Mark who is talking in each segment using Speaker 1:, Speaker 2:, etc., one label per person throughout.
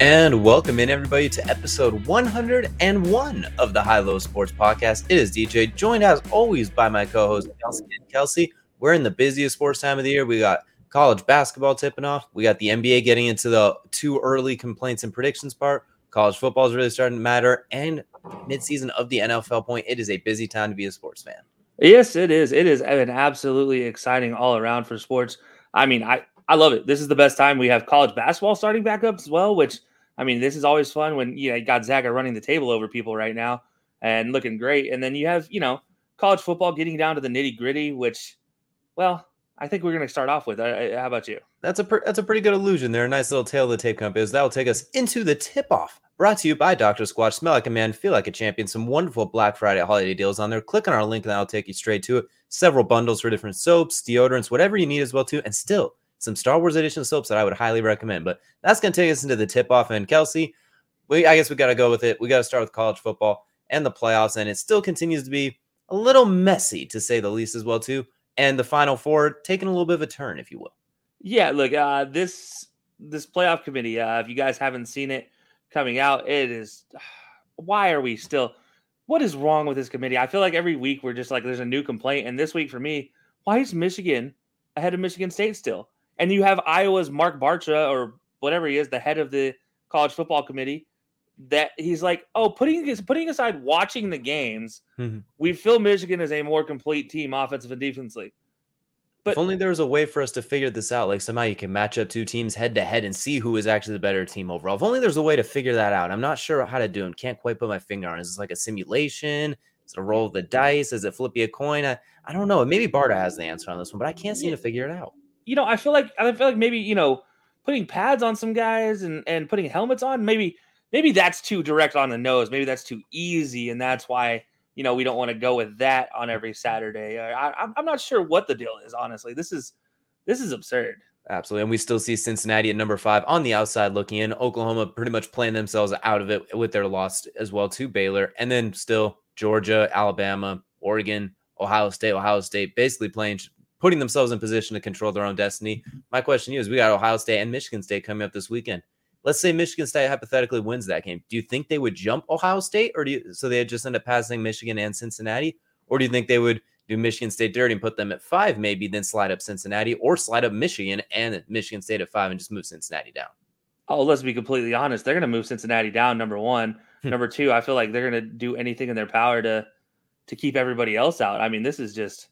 Speaker 1: And welcome in everybody to episode 101 of the High Low Sports Podcast. It is DJ, joined as always by my co-host Kelsey. And Kelsey, we're in the busiest sports time of the year. We got college basketball tipping off. We got the NBA getting into the too early complaints and predictions part. College football is really starting to matter, and midseason of the NFL point. It is a busy time to be a sports fan.
Speaker 2: Yes, it is. It is an absolutely exciting all around for sports. I mean, I I love it. This is the best time. We have college basketball starting back up as well, which I mean, this is always fun when you know, Gonzaga running the table over people right now and looking great. And then you have, you know, college football getting down to the nitty gritty, which, well, I think we're going to start off with. How about you?
Speaker 1: That's a per- that's a pretty good illusion there. A nice little tail of the tape company. That will take us into the tip off. Brought to you by Dr. Squatch. Smell like a man, feel like a champion. Some wonderful Black Friday holiday deals on there. Click on our link and that'll take you straight to it. Several bundles for different soaps, deodorants, whatever you need as well too. And still some Star Wars edition soaps that I would highly recommend. But that's going to take us into the tip off. And Kelsey, we I guess we got to go with it. We got to start with college football and the playoffs, and it still continues to be a little messy to say the least, as well too. And the Final Four taking a little bit of a turn, if you will.
Speaker 2: Yeah, look, uh, this this playoff committee. Uh, if you guys haven't seen it coming out, it is. Why are we still? What is wrong with this committee? I feel like every week we're just like there's a new complaint, and this week for me, why is Michigan ahead of Michigan State still? And you have Iowa's Mark Barta or whatever he is, the head of the college football committee, that he's like, oh, putting putting aside watching the games, mm-hmm. we feel Michigan is a more complete team, offensive and defensively.
Speaker 1: But if only there was a way for us to figure this out. Like somehow you can match up two teams head to head and see who is actually the better team overall. If only there's a way to figure that out. I'm not sure how to do and can't quite put my finger on. Is this like a simulation? Is it a roll of the dice? Is it flippy a coin? I, I don't know. Maybe Barta has the answer on this one, but I can't seem to figure it out
Speaker 2: you know, I feel like I feel like maybe you know putting pads on some guys and and putting helmets on maybe maybe that's too direct on the nose. Maybe that's too easy, and that's why you know we don't want to go with that on every Saturday. Uh, I, I'm not sure what the deal is. Honestly, this is this is absurd.
Speaker 1: Absolutely. And we still see Cincinnati at number five on the outside looking in. Oklahoma pretty much playing themselves out of it with their loss as well to Baylor. And then still Georgia, Alabama, Oregon, Ohio State, Ohio State basically playing putting themselves in position to control their own destiny. My question to you is we got Ohio State and Michigan State coming up this weekend. Let's say Michigan State hypothetically wins that game. Do you think they would jump Ohio State or do you so they just end up passing Michigan and Cincinnati? Or do you think they would do Michigan State dirty and put them at five, maybe then slide up Cincinnati or slide up Michigan and Michigan State at five and just move Cincinnati down?
Speaker 2: Oh, let's be completely honest. They're going to move Cincinnati down. Number one, hmm. number two. I feel like they're going to do anything in their power to to keep everybody else out. I mean, this is just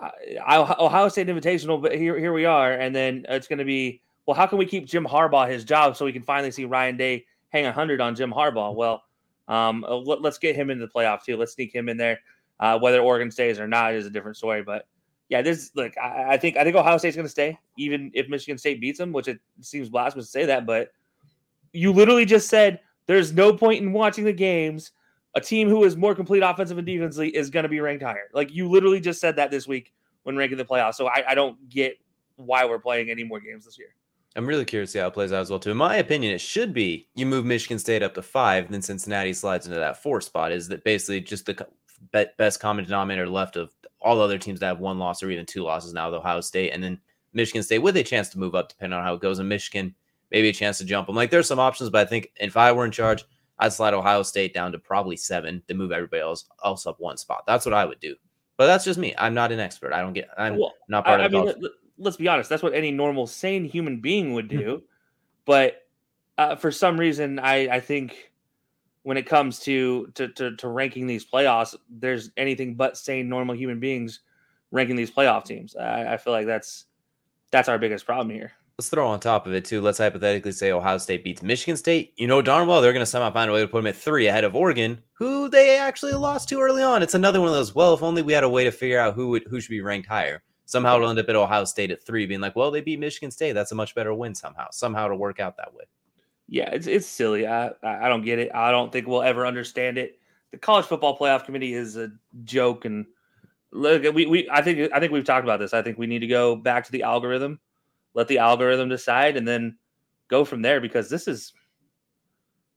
Speaker 2: Ohio State Invitational, but here here we are, and then it's going to be well. How can we keep Jim Harbaugh his job so we can finally see Ryan Day hang a hundred on Jim Harbaugh? Well, um, uh, let, us get him into the playoff too. Let's sneak him in there. Uh, whether Oregon stays or not is a different story. But yeah, this look, I, I think I think Ohio State's going to stay, even if Michigan State beats them, which it seems blasphemous to say that. But you literally just said there's no point in watching the games a team who is more complete offensive and defensively is going to be ranked higher. Like you literally just said that this week when ranking the playoffs. So I, I don't get why we're playing any more games this year.
Speaker 1: I'm really curious to see how it plays out as well, too. In my opinion, it should be you move Michigan State up to five, then Cincinnati slides into that four spot. Is that basically just the best common denominator left of all other teams that have one loss or even two losses now The Ohio State, and then Michigan State with a chance to move up depending on how it goes. And Michigan, maybe a chance to jump them. Like there's some options, but I think if I were in charge, I'd slide Ohio State down to probably seven to move everybody else else up one spot. That's what I would do. But that's just me. I'm not an expert. I don't get. I'm well, not part I, of. I mean,
Speaker 2: let, us be honest. That's what any normal, sane human being would do. but uh, for some reason, I I think when it comes to, to to to ranking these playoffs, there's anything but sane, normal human beings ranking these playoff teams. I, I feel like that's that's our biggest problem here.
Speaker 1: Let's throw on top of it too. Let's hypothetically say Ohio State beats Michigan State. You know darn well they're going to somehow find a way to put them at three ahead of Oregon, who they actually lost to early on. It's another one of those. Well, if only we had a way to figure out who would who should be ranked higher. Somehow it'll end up at Ohio State at three, being like, well, they beat Michigan State. That's a much better win somehow. Somehow to work out that way.
Speaker 2: Yeah, it's it's silly. I I don't get it. I don't think we'll ever understand it. The college football playoff committee is a joke, and look, we we I think I think we've talked about this. I think we need to go back to the algorithm let the algorithm decide, and then go from there because this is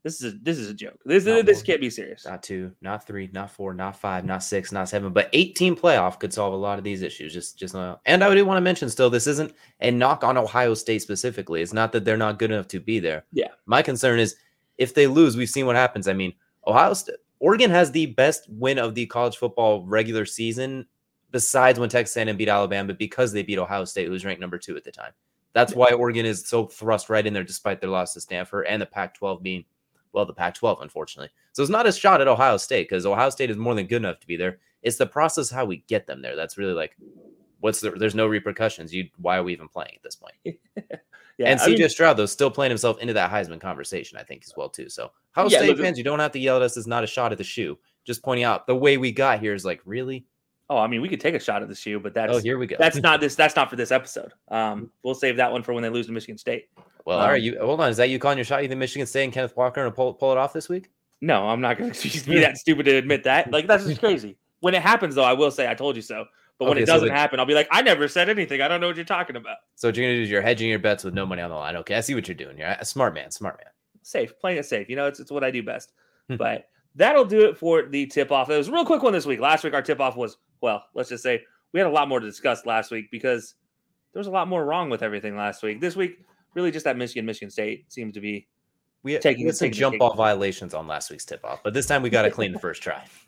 Speaker 2: this is a, this is a joke. This not this can't be serious.
Speaker 1: Not two, not three, not four, not five, not six, not seven, but 18 playoff could solve a lot of these issues. Just just not. And I do want to mention still, this isn't a knock on Ohio State specifically. It's not that they're not good enough to be there.
Speaker 2: Yeah.
Speaker 1: My concern is if they lose, we've seen what happens. I mean, Ohio State, Oregon has the best win of the college football regular season besides when Texas A&M beat Alabama because they beat Ohio State, who was ranked number two at the time. That's why Oregon is so thrust right in there, despite their loss to Stanford and the Pac 12 being, well, the Pac 12, unfortunately. So it's not a shot at Ohio State because Ohio State is more than good enough to be there. It's the process how we get them there. That's really like, what's the, there's no repercussions. You, why are we even playing at this point? yeah, and CJ mean, Stroud, though, still playing himself into that Heisman conversation, I think, as well, too. So, Ohio yeah, State look, fans, you don't have to yell at us. It's not a shot at the shoe. Just pointing out the way we got here is like, really?
Speaker 2: Oh, I mean, we could take a shot at the shoe, but that's
Speaker 1: oh, here we go.
Speaker 2: That's not this. That's not for this episode. Um, we'll save that one for when they lose to Michigan State.
Speaker 1: Well,
Speaker 2: um,
Speaker 1: all right. You hold on. Is that you calling your shot? You think Michigan State and Kenneth Walker and pull pull it off this week?
Speaker 2: No, I'm not going to be that stupid to admit that. Like that's just crazy. When it happens, though, I will say I told you so. But when okay, it doesn't so happen, I'll be like, I never said anything. I don't know what you're talking about.
Speaker 1: So what you're gonna do is you're hedging your bets with no money on the line. Okay, I see what you're doing. You're a smart man. Smart man.
Speaker 2: Safe, playing it safe. You know, it's it's what I do best. Hmm. but that'll do it for the tip off. It was a real quick one this week. Last week our tip off was well, let's just say we had a lot more to discuss last week because there was a lot more wrong with everything last week. This week, really just that Michigan Michigan State seems to be
Speaker 1: we, taking, we had some jump ball violations on last week's tip off, but this time we got to clean the first try.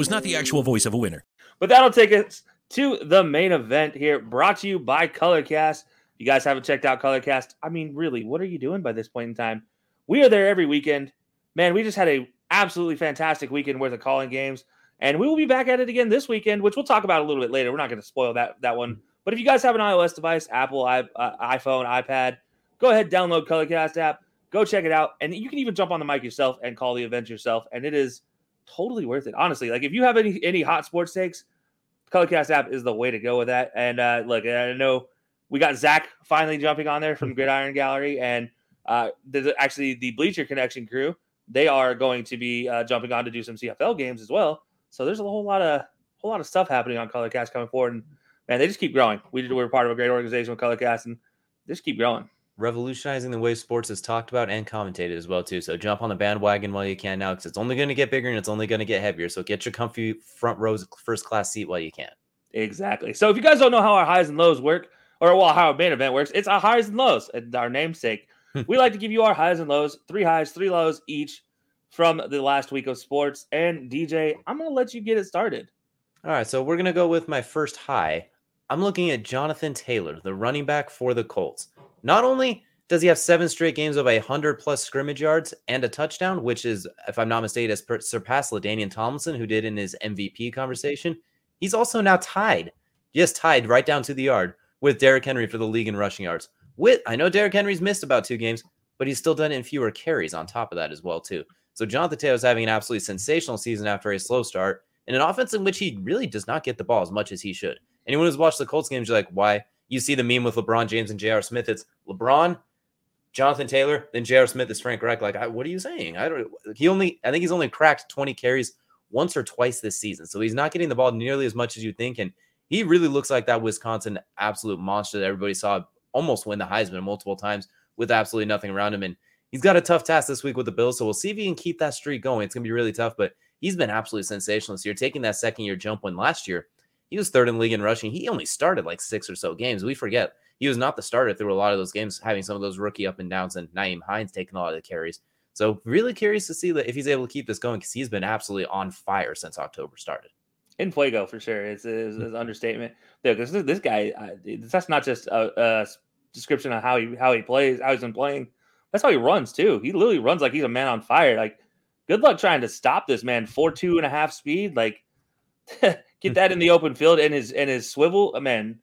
Speaker 3: was not the actual voice of a winner.
Speaker 2: But that'll take us to the main event here, brought to you by Colorcast. You guys haven't checked out Colorcast. I mean, really, what are you doing by this point in time? We are there every weekend. Man, we just had a absolutely fantastic weekend worth of calling games. And we will be back at it again this weekend, which we'll talk about a little bit later. We're not going to spoil that, that one. But if you guys have an iOS device, Apple, I, uh, iPhone, iPad, go ahead, download Colorcast app, go check it out. And you can even jump on the mic yourself and call the event yourself. And it is totally worth it. Honestly, like if you have any any hot sports takes, Colorcast app is the way to go with that. And uh, look, I know we got Zach finally jumping on there from Gridiron Gallery, and uh, there's actually the Bleacher Connection crew. They are going to be uh, jumping on to do some CFL games as well. So there's a whole lot of whole lot of stuff happening on Colorcast coming forward, and man, they just keep growing. We we're part of a great organization with Colorcast, and just keep growing
Speaker 1: revolutionizing the way sports is talked about and commentated as well too. So jump on the bandwagon while you can now because it's only going to get bigger and it's only going to get heavier. So get your comfy front rows first class seat while you can.
Speaker 2: Exactly. So if you guys don't know how our highs and lows work, or well, how our main event works, it's our highs and lows, and our namesake. Hmm. we like to give you our highs and lows, three highs, three lows each from the last week of sports. And DJ, I'm going to let you get it started.
Speaker 1: All right, so we're going to go with my first high. I'm looking at Jonathan Taylor, the running back for the Colts. Not only does he have seven straight games of a hundred plus scrimmage yards and a touchdown, which is, if I'm not mistaken, has surpassed LaDainian Tomlinson, who did in his MVP conversation. He's also now tied, just tied right down to the yard with Derrick Henry for the league in rushing yards. With I know Derrick Henry's missed about two games, but he's still done in fewer carries on top of that as well too. So Jonathan Taylor's having an absolutely sensational season after a slow start in an offense in which he really does not get the ball as much as he should. Anyone who's watched the Colts games, you're like, why? You see the meme with LeBron James and J.R. Smith. It's LeBron, Jonathan Taylor, then J.R. Smith is Frank Reich. Like, I, what are you saying? I don't. He only. I think he's only cracked 20 carries once or twice this season. So he's not getting the ball nearly as much as you think. And he really looks like that Wisconsin absolute monster that everybody saw almost win the Heisman multiple times with absolutely nothing around him. And he's got a tough task this week with the Bills. So we'll see if he can keep that streak going. It's to be really tough, but he's been absolutely sensational this year. Taking that second year jump when last year he was third in league in rushing. He only started like six or so games. We forget he was not the starter through a lot of those games, having some of those rookie up and downs, and Nyheim Hines taking a lot of the carries. So really curious to see that if he's able to keep this going because he's been absolutely on fire since October started.
Speaker 2: In Fuego for sure. It's, it's, it's understatement. Yeah, because this guy, that's not just a, a, description of how he how he plays, how he's been playing. That's how he runs too. He literally runs like he's a man on fire. Like, good luck trying to stop this man. Four two and a half speed. Like, get hmm. that in the open field and his and his swivel. Uh, man,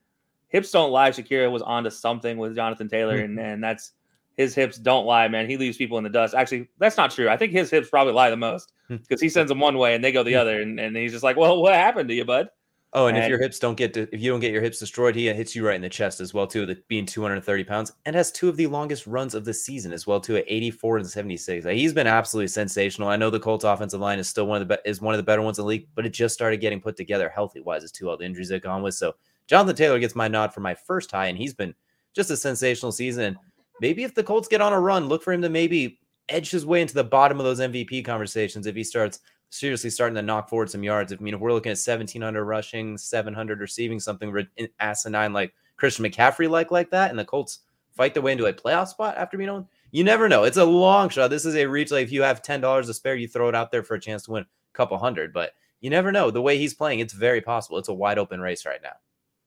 Speaker 2: hips don't lie. Shakira was onto something with Jonathan Taylor, hmm. and and that's his hips don't lie, man. He leaves people in the dust. Actually, that's not true. I think his hips probably lie the most hmm. because he sends them one way and they go the other, and, and he's just like, well, what happened to you, bud?
Speaker 1: Oh, and, and, if your hips don't get to, if you don't get your hips destroyed, he hits you right in the chest as well too. Being 230 pounds and has two of the longest runs of the season as well too at 84 and 76. Like, he's been absolutely sensational. I know the Colts offensive line is still one of the be- is one of the better ones in the league, but it just started getting put together healthy wise as to all the injuries they've gone with. So Jonathan Taylor gets my nod for my first high, and he's been just a sensational season. And maybe if the Colts get on a run, look for him to maybe edge his way into the bottom of those MVP conversations if he starts seriously starting to knock forward some yards. I mean, if we're looking at 1700 rushing, 700 receiving, something asinine like Christian McCaffrey like like that, and the Colts fight their way into a playoff spot after being on. You never know. It's a long shot. This is a reach. Like if you have ten dollars to spare, you throw it out there for a chance to win a couple hundred. But you never know. The way he's playing, it's very possible. It's a wide open race right now.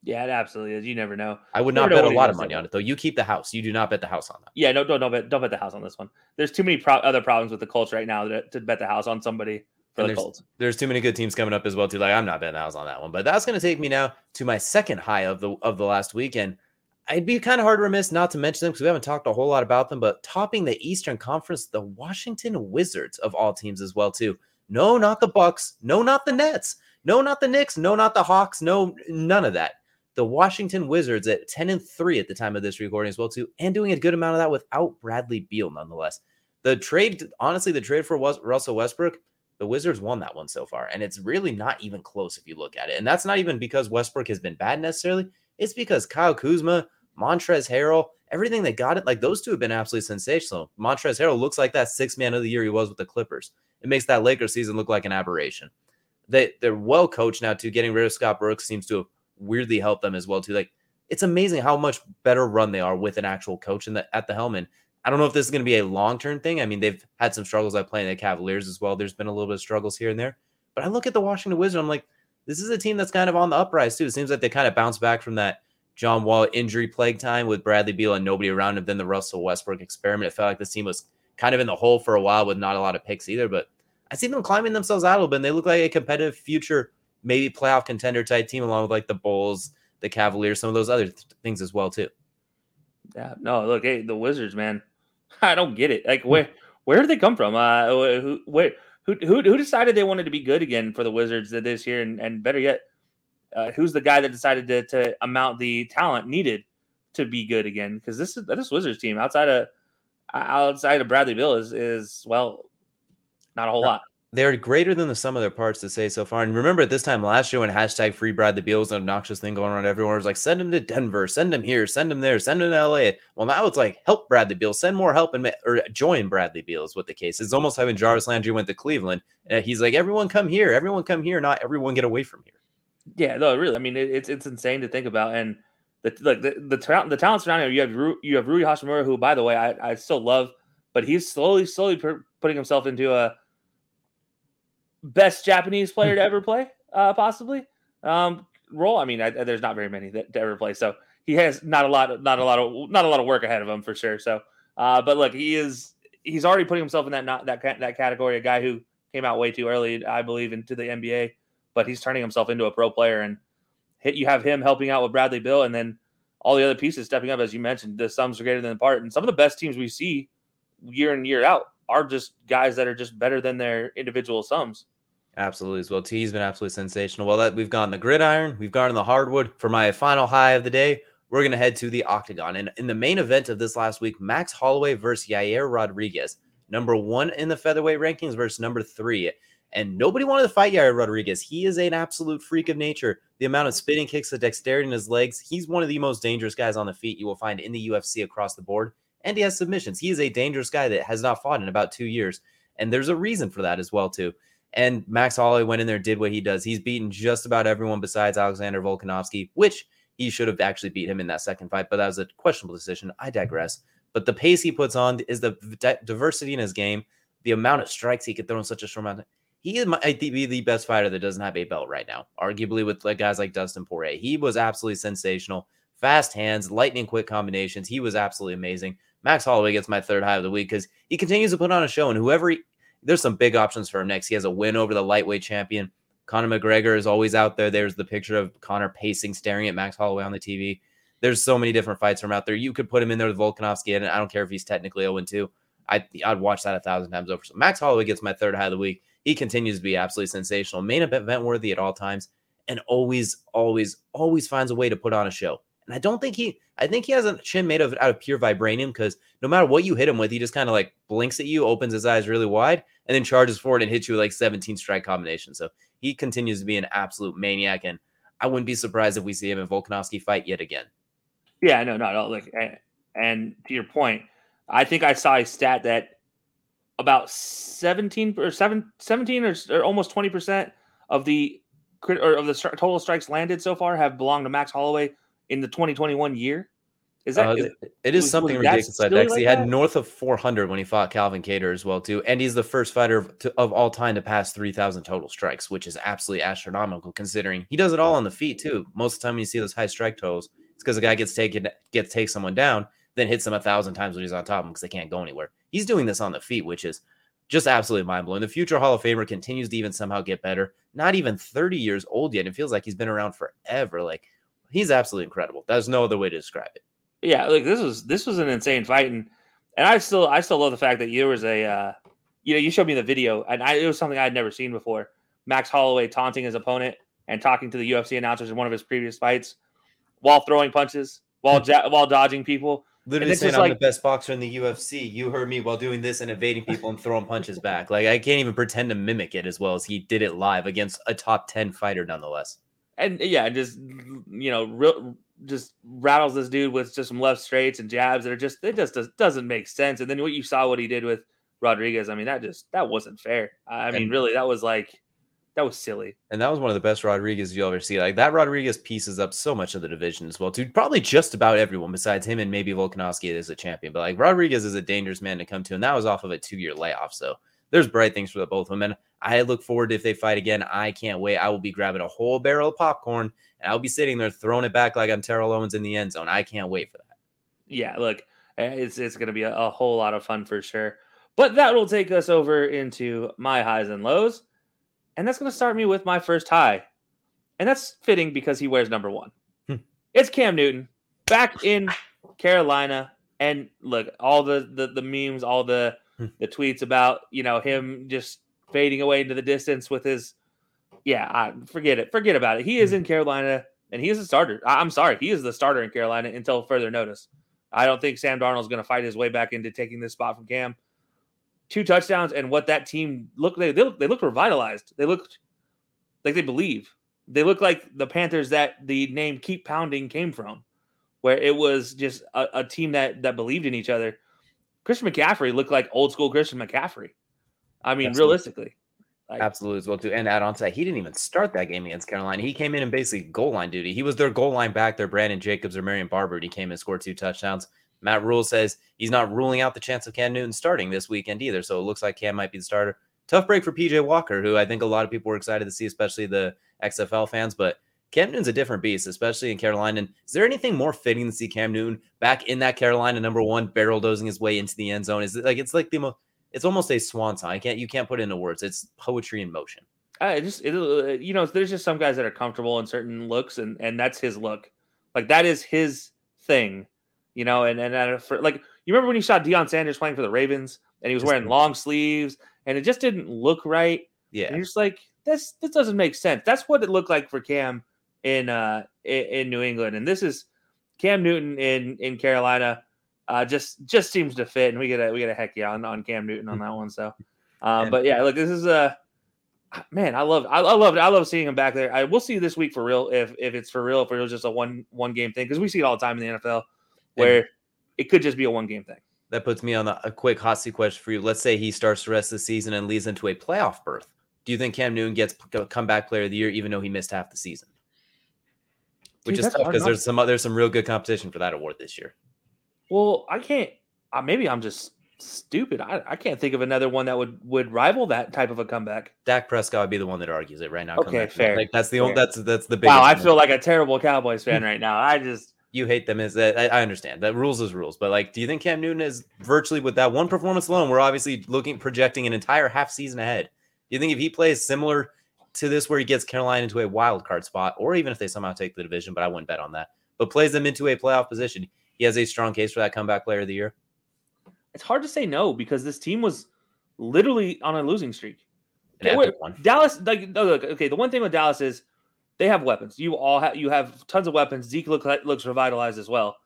Speaker 2: Yeah, it absolutely is. You never know.
Speaker 1: I would not bet a lot of money on it though. You keep the house. You do not bet the house on that.
Speaker 2: Yeah, no, don't don't bet don't bet the house on this one. There's too many pro- other problems with the Colts right now to, to bet the house on somebody for
Speaker 1: the
Speaker 2: there's, Colts.
Speaker 1: There's too many good teams coming up as well too. Like I'm not betting house on that one, but that's going to take me now to my second high of the of the last weekend. I'd be kind of hard remiss not to mention them because we haven't talked a whole lot about them. But topping the Eastern Conference, the Washington Wizards of all teams as well too. No, not the Bucks. No, not the Nets. No, not the Knicks. No, not the Hawks. No, none of that the Washington Wizards at 10 and 3 at the time of this recording as well too and doing a good amount of that without Bradley Beal nonetheless. The trade honestly the trade for Russell Westbrook, the Wizards won that one so far and it's really not even close if you look at it. And that's not even because Westbrook has been bad necessarily. It's because Kyle Kuzma, Montrezl Harrell, everything they got it like those two have been absolutely sensational. Montrezl Harrell looks like that six man of the year he was with the Clippers. It makes that Lakers season look like an aberration. They they're well coached now too. Getting rid of Scott Brooks seems to have weirdly help them as well too. Like it's amazing how much better run they are with an actual coach in the, at the helm. And I don't know if this is going to be a long term thing. I mean, they've had some struggles I playing the Cavaliers as well. There's been a little bit of struggles here and there. But I look at the Washington Wizards, I'm like, this is a team that's kind of on the uprise too. It seems like they kind of bounced back from that John Wall injury plague time with Bradley Beal and nobody around him. Then the Russell Westbrook experiment. It felt like this team was kind of in the hole for a while with not a lot of picks either. But I see them climbing themselves out a little bit. And they look like a competitive future, maybe playoff contender type team, along with like the Bulls, the Cavaliers, some of those other th- things as well too.
Speaker 2: Yeah, no, look, hey, the Wizards, man, I don't get it. Like, where where did they come from? Uh, who where who who who decided they wanted to be good again for the Wizards this year, and, and better yet, uh, who's the guy that decided to to amount the talent needed to be good again? Because this is this Wizards team outside of outside of Bradley Beal is is well, not a whole lot
Speaker 1: they're greater than the sum of their parts to say so far. And remember at this time last year when hashtag free Brad the Beal was an obnoxious thing going around everywhere, it was like send him to Denver, send him here, send him there, send him to LA. Well, now it's like help Bradley Beal, send more help and or join Bradley Beal is what the case is. It's almost having Jarvis Landry went to Cleveland. And he's like, everyone come here, everyone come here, not everyone get away from here.
Speaker 2: Yeah, no, really. I mean, it, it's it's insane to think about. And the like the the, the, talent surrounding you have you have Rui Hachimura, who by the way I, I still love, but he's slowly slowly putting himself into a best Japanese player to ever play, uh, possibly. Um, role. I mean, I, there's not very many that to ever play, so he has not a lot, not a lot of, not a lot of work ahead of him for sure. So, uh, but look, he is, he's already putting himself in that not that that category. A guy who came out way too early, I believe, into the NBA, but he's turning himself into a pro player. And hit, you have him helping out with Bradley Beal, and then all the other pieces stepping up, as you mentioned. The sums are greater than the part, and some of the best teams we see year in year out are just guys that are just better than their individual sums.
Speaker 1: Absolutely as well. T's been absolutely sensational. Well, that we've gone the gridiron, we've gone the hardwood. For my final high of the day, we're gonna head to the octagon. And in the main event of this last week, Max Holloway versus Yair Rodriguez, number one in the featherweight rankings versus number three. And nobody wanted to fight Yair Rodriguez. He is an absolute freak of nature. The amount of spinning kicks, the dexterity in his legs, he's one of the most dangerous guys on the feet you will find in the UFC across the board. And he has submissions. He is a dangerous guy that has not fought in about two years. And there's a reason for that as well, too. And Max Holloway went in there, did what he does. He's beaten just about everyone besides Alexander Volkanovski, which he should have actually beat him in that second fight, but that was a questionable decision. I digress. But the pace he puts on is the diversity in his game, the amount of strikes he could throw in such a short amount. Of he might be the best fighter that doesn't have a belt right now, arguably with guys like Dustin Poirier. He was absolutely sensational. Fast hands, lightning quick combinations. He was absolutely amazing. Max Holloway gets my third high of the week because he continues to put on a show, and whoever he, there's some big options for him next. He has a win over the lightweight champion. Conor McGregor is always out there. There's the picture of Conor pacing, staring at Max Holloway on the TV. There's so many different fights from out there. You could put him in there with Volkanovski, and I don't care if he's technically 0 2. I, I'd watch that a thousand times over. So Max Holloway gets my third high of the week. He continues to be absolutely sensational, main event worthy at all times, and always, always, always finds a way to put on a show. And I don't think he, I think he has a chin made of out of pure vibranium because no matter what you hit him with, he just kind of like blinks at you, opens his eyes really wide, and then charges forward and hits you with like 17 strike combinations. So he continues to be an absolute maniac, and I wouldn't be surprised if we see him in Volkanovski fight yet again.
Speaker 2: Yeah, no, not at all. Like, and, and to your point, I think I saw a stat that about 17 or 7, 17 or, or almost 20% of the or of the total strikes landed so far have belonged to Max Holloway in the 2021 year.
Speaker 1: Is that? Uh, is, it is was, something was ridiculous like that. Like he had north of 400 when he fought Calvin Kattar as well too, and he's the first fighter to, of all time to pass 3,000 total strikes, which is absolutely astronomical considering he does it all on the feet too. Most of the time, when you see those high strike totals, it's because a guy gets taken gets take someone down, then hits them a thousand times when he's on top of them because they can't go anywhere. He's doing this on the feet, which is just absolutely mind blowing. The future Hall of Famer continues to even somehow get better. Not even 30 years old yet. It feels like he's been around forever. Like he's absolutely incredible. There's no other way to describe it.
Speaker 2: Yeah, like this was this was an insane fight, and and I still I still love the fact that there was a uh, you know you showed me the video, and I, it was something I had never seen before. Max Holloway taunting his opponent and talking to the UFC announcers in one of his previous fights while throwing punches, while ja- while dodging people.
Speaker 1: Literally saying I'm like, the best boxer in the UFC. You heard me while doing this and evading people and throwing punches back. Like I can't even pretend to mimic it as well as he did it live against a top ten fighter, nonetheless.
Speaker 2: And yeah, just you know, real, just rattles this dude with just some left straights and jabs that are just it just does, doesn't make sense. And then what you saw what he did with Rodriguez, I mean, that just that wasn't fair. I mean, really, that was like that was silly.
Speaker 1: And that was one of the best Rodriguez you'll ever see. Like that Rodriguez pieces up so much of the division as well, too. Probably just about everyone besides him and maybe Volkanovski is a champion. But like Rodriguez is a dangerous man to come to, and that was off of a two-year layoff. So there's bright things for the both of them. And I look forward to if they fight again. I can't wait. I will be grabbing a whole barrel of popcorn and I'll be sitting there throwing it back like I'm Terrell Owens in the end zone. I can't wait for that.
Speaker 2: Yeah, look, eh, it's it's going to be a, a whole lot of fun for sure. But that will take us over into my highs and lows. And that's going to start me with my first high. And that's fitting because he wears number one. Hmm. It's Cam Newton back in Carolina. And look, all the, the, the memes, all the, hmm. the tweets about, you know, him just fading away into the distance with his, yeah, I, forget it. Forget about it. He is hmm. in Carolina and he is a starter. I, I'm sorry. He is the starter in Carolina until further notice. I don't think Sam Darnold's going to fight his way back into taking this spot from Cam two touchdowns, and what that team looked they they, they looked revitalized. They looked like they believe. They look like the Panthers that the name "Keep Pounding" came from, where it was just a, a team that that believed in each other. Christian McCaffrey looked like old school Christian McCaffrey. I mean, Absolutely. realistically.
Speaker 1: Like, Absolutely as well too. And add on to that, he didn't even start that game against Carolina. He came in and basically goal line duty. He was their goal line back, their Brandon Jacobs or Marion Barber. And he came and scored two touchdowns. Matt Rhule says he's not ruling out the chance of Cam Newton starting this weekend either. So it looks like Cam might be the starter. Tough break for PJ Walker, who I think a lot of people were excited to see, especially the XFL fans. But Cam Newton's a different beast, especially in Carolina. And is there anything more fitting to see Cam Newton back in that Carolina number one, barrel dozing his way into the end zone? Is it like it's like the most? It's almost a swan song. I can't. You can't put it into words. It's poetry in motion.
Speaker 2: I just it, uh, you know, there's just some guys that are comfortable in certain looks, and and that's his look. Like that is his thing you know, and and for like you remember when you saw Deion Sanders playing for the Ravens and he was wearing long sleeves and it just didn't look right.
Speaker 1: Yeah,
Speaker 2: and you're just like this. This doesn't make sense. That's what it looked like for Cam in uh in, in New England, and this is Cam Newton in in Carolina. Uh, just just seems to fit, and we get a we get a heck yeah on, on Cam Newton on that one. So, um, but yeah, look, this is a man, I love, I, I love, I love seeing him back there. I we'll see this week for real if if it's for real, if it was just a one one game thing because we see it all the time in the NFL where
Speaker 1: And-
Speaker 2: it could just be a one game thing.
Speaker 1: That puts me on the, a quick hot seat question for you. Let's say he starts the rest of the season and leads into a playoff berth. Do you think Cam Newton gets comeback player of the year, even though he missed half the season? Which
Speaker 2: Dude,
Speaker 1: is tough because there's some there's some real good competition for that award this year.
Speaker 2: Well, I can't. Uh, maybe I'm just stupid. I, I can't think of another one that would would rival that type of a comeback.
Speaker 1: Dak Prescott would be the one that argues it right now.
Speaker 2: Okay, fair,
Speaker 1: Like that's the only that's that's the big.
Speaker 2: Wow, I feel like a terrible Cowboys fan right now. I just
Speaker 1: you hate them is that I, I understand that rules is rules, but like, do you think Cam Newton is virtually with that one performance alone? We're obviously looking projecting an entire half season ahead. Do you think if he plays similar to this, where he gets Carolina into a wild card spot, or even if they somehow take the division, but I wouldn't bet on that, but plays them into a playoff position, he has a strong case for that comeback player of the year?
Speaker 2: it's hard to say no because this team was literally on a losing streak. Okay, wait,
Speaker 1: one.
Speaker 2: Dallas, like, okay. The one thing with Dallas is they have weapons. You all have you have tons of weapons. Zeke look, looks revitalized as well,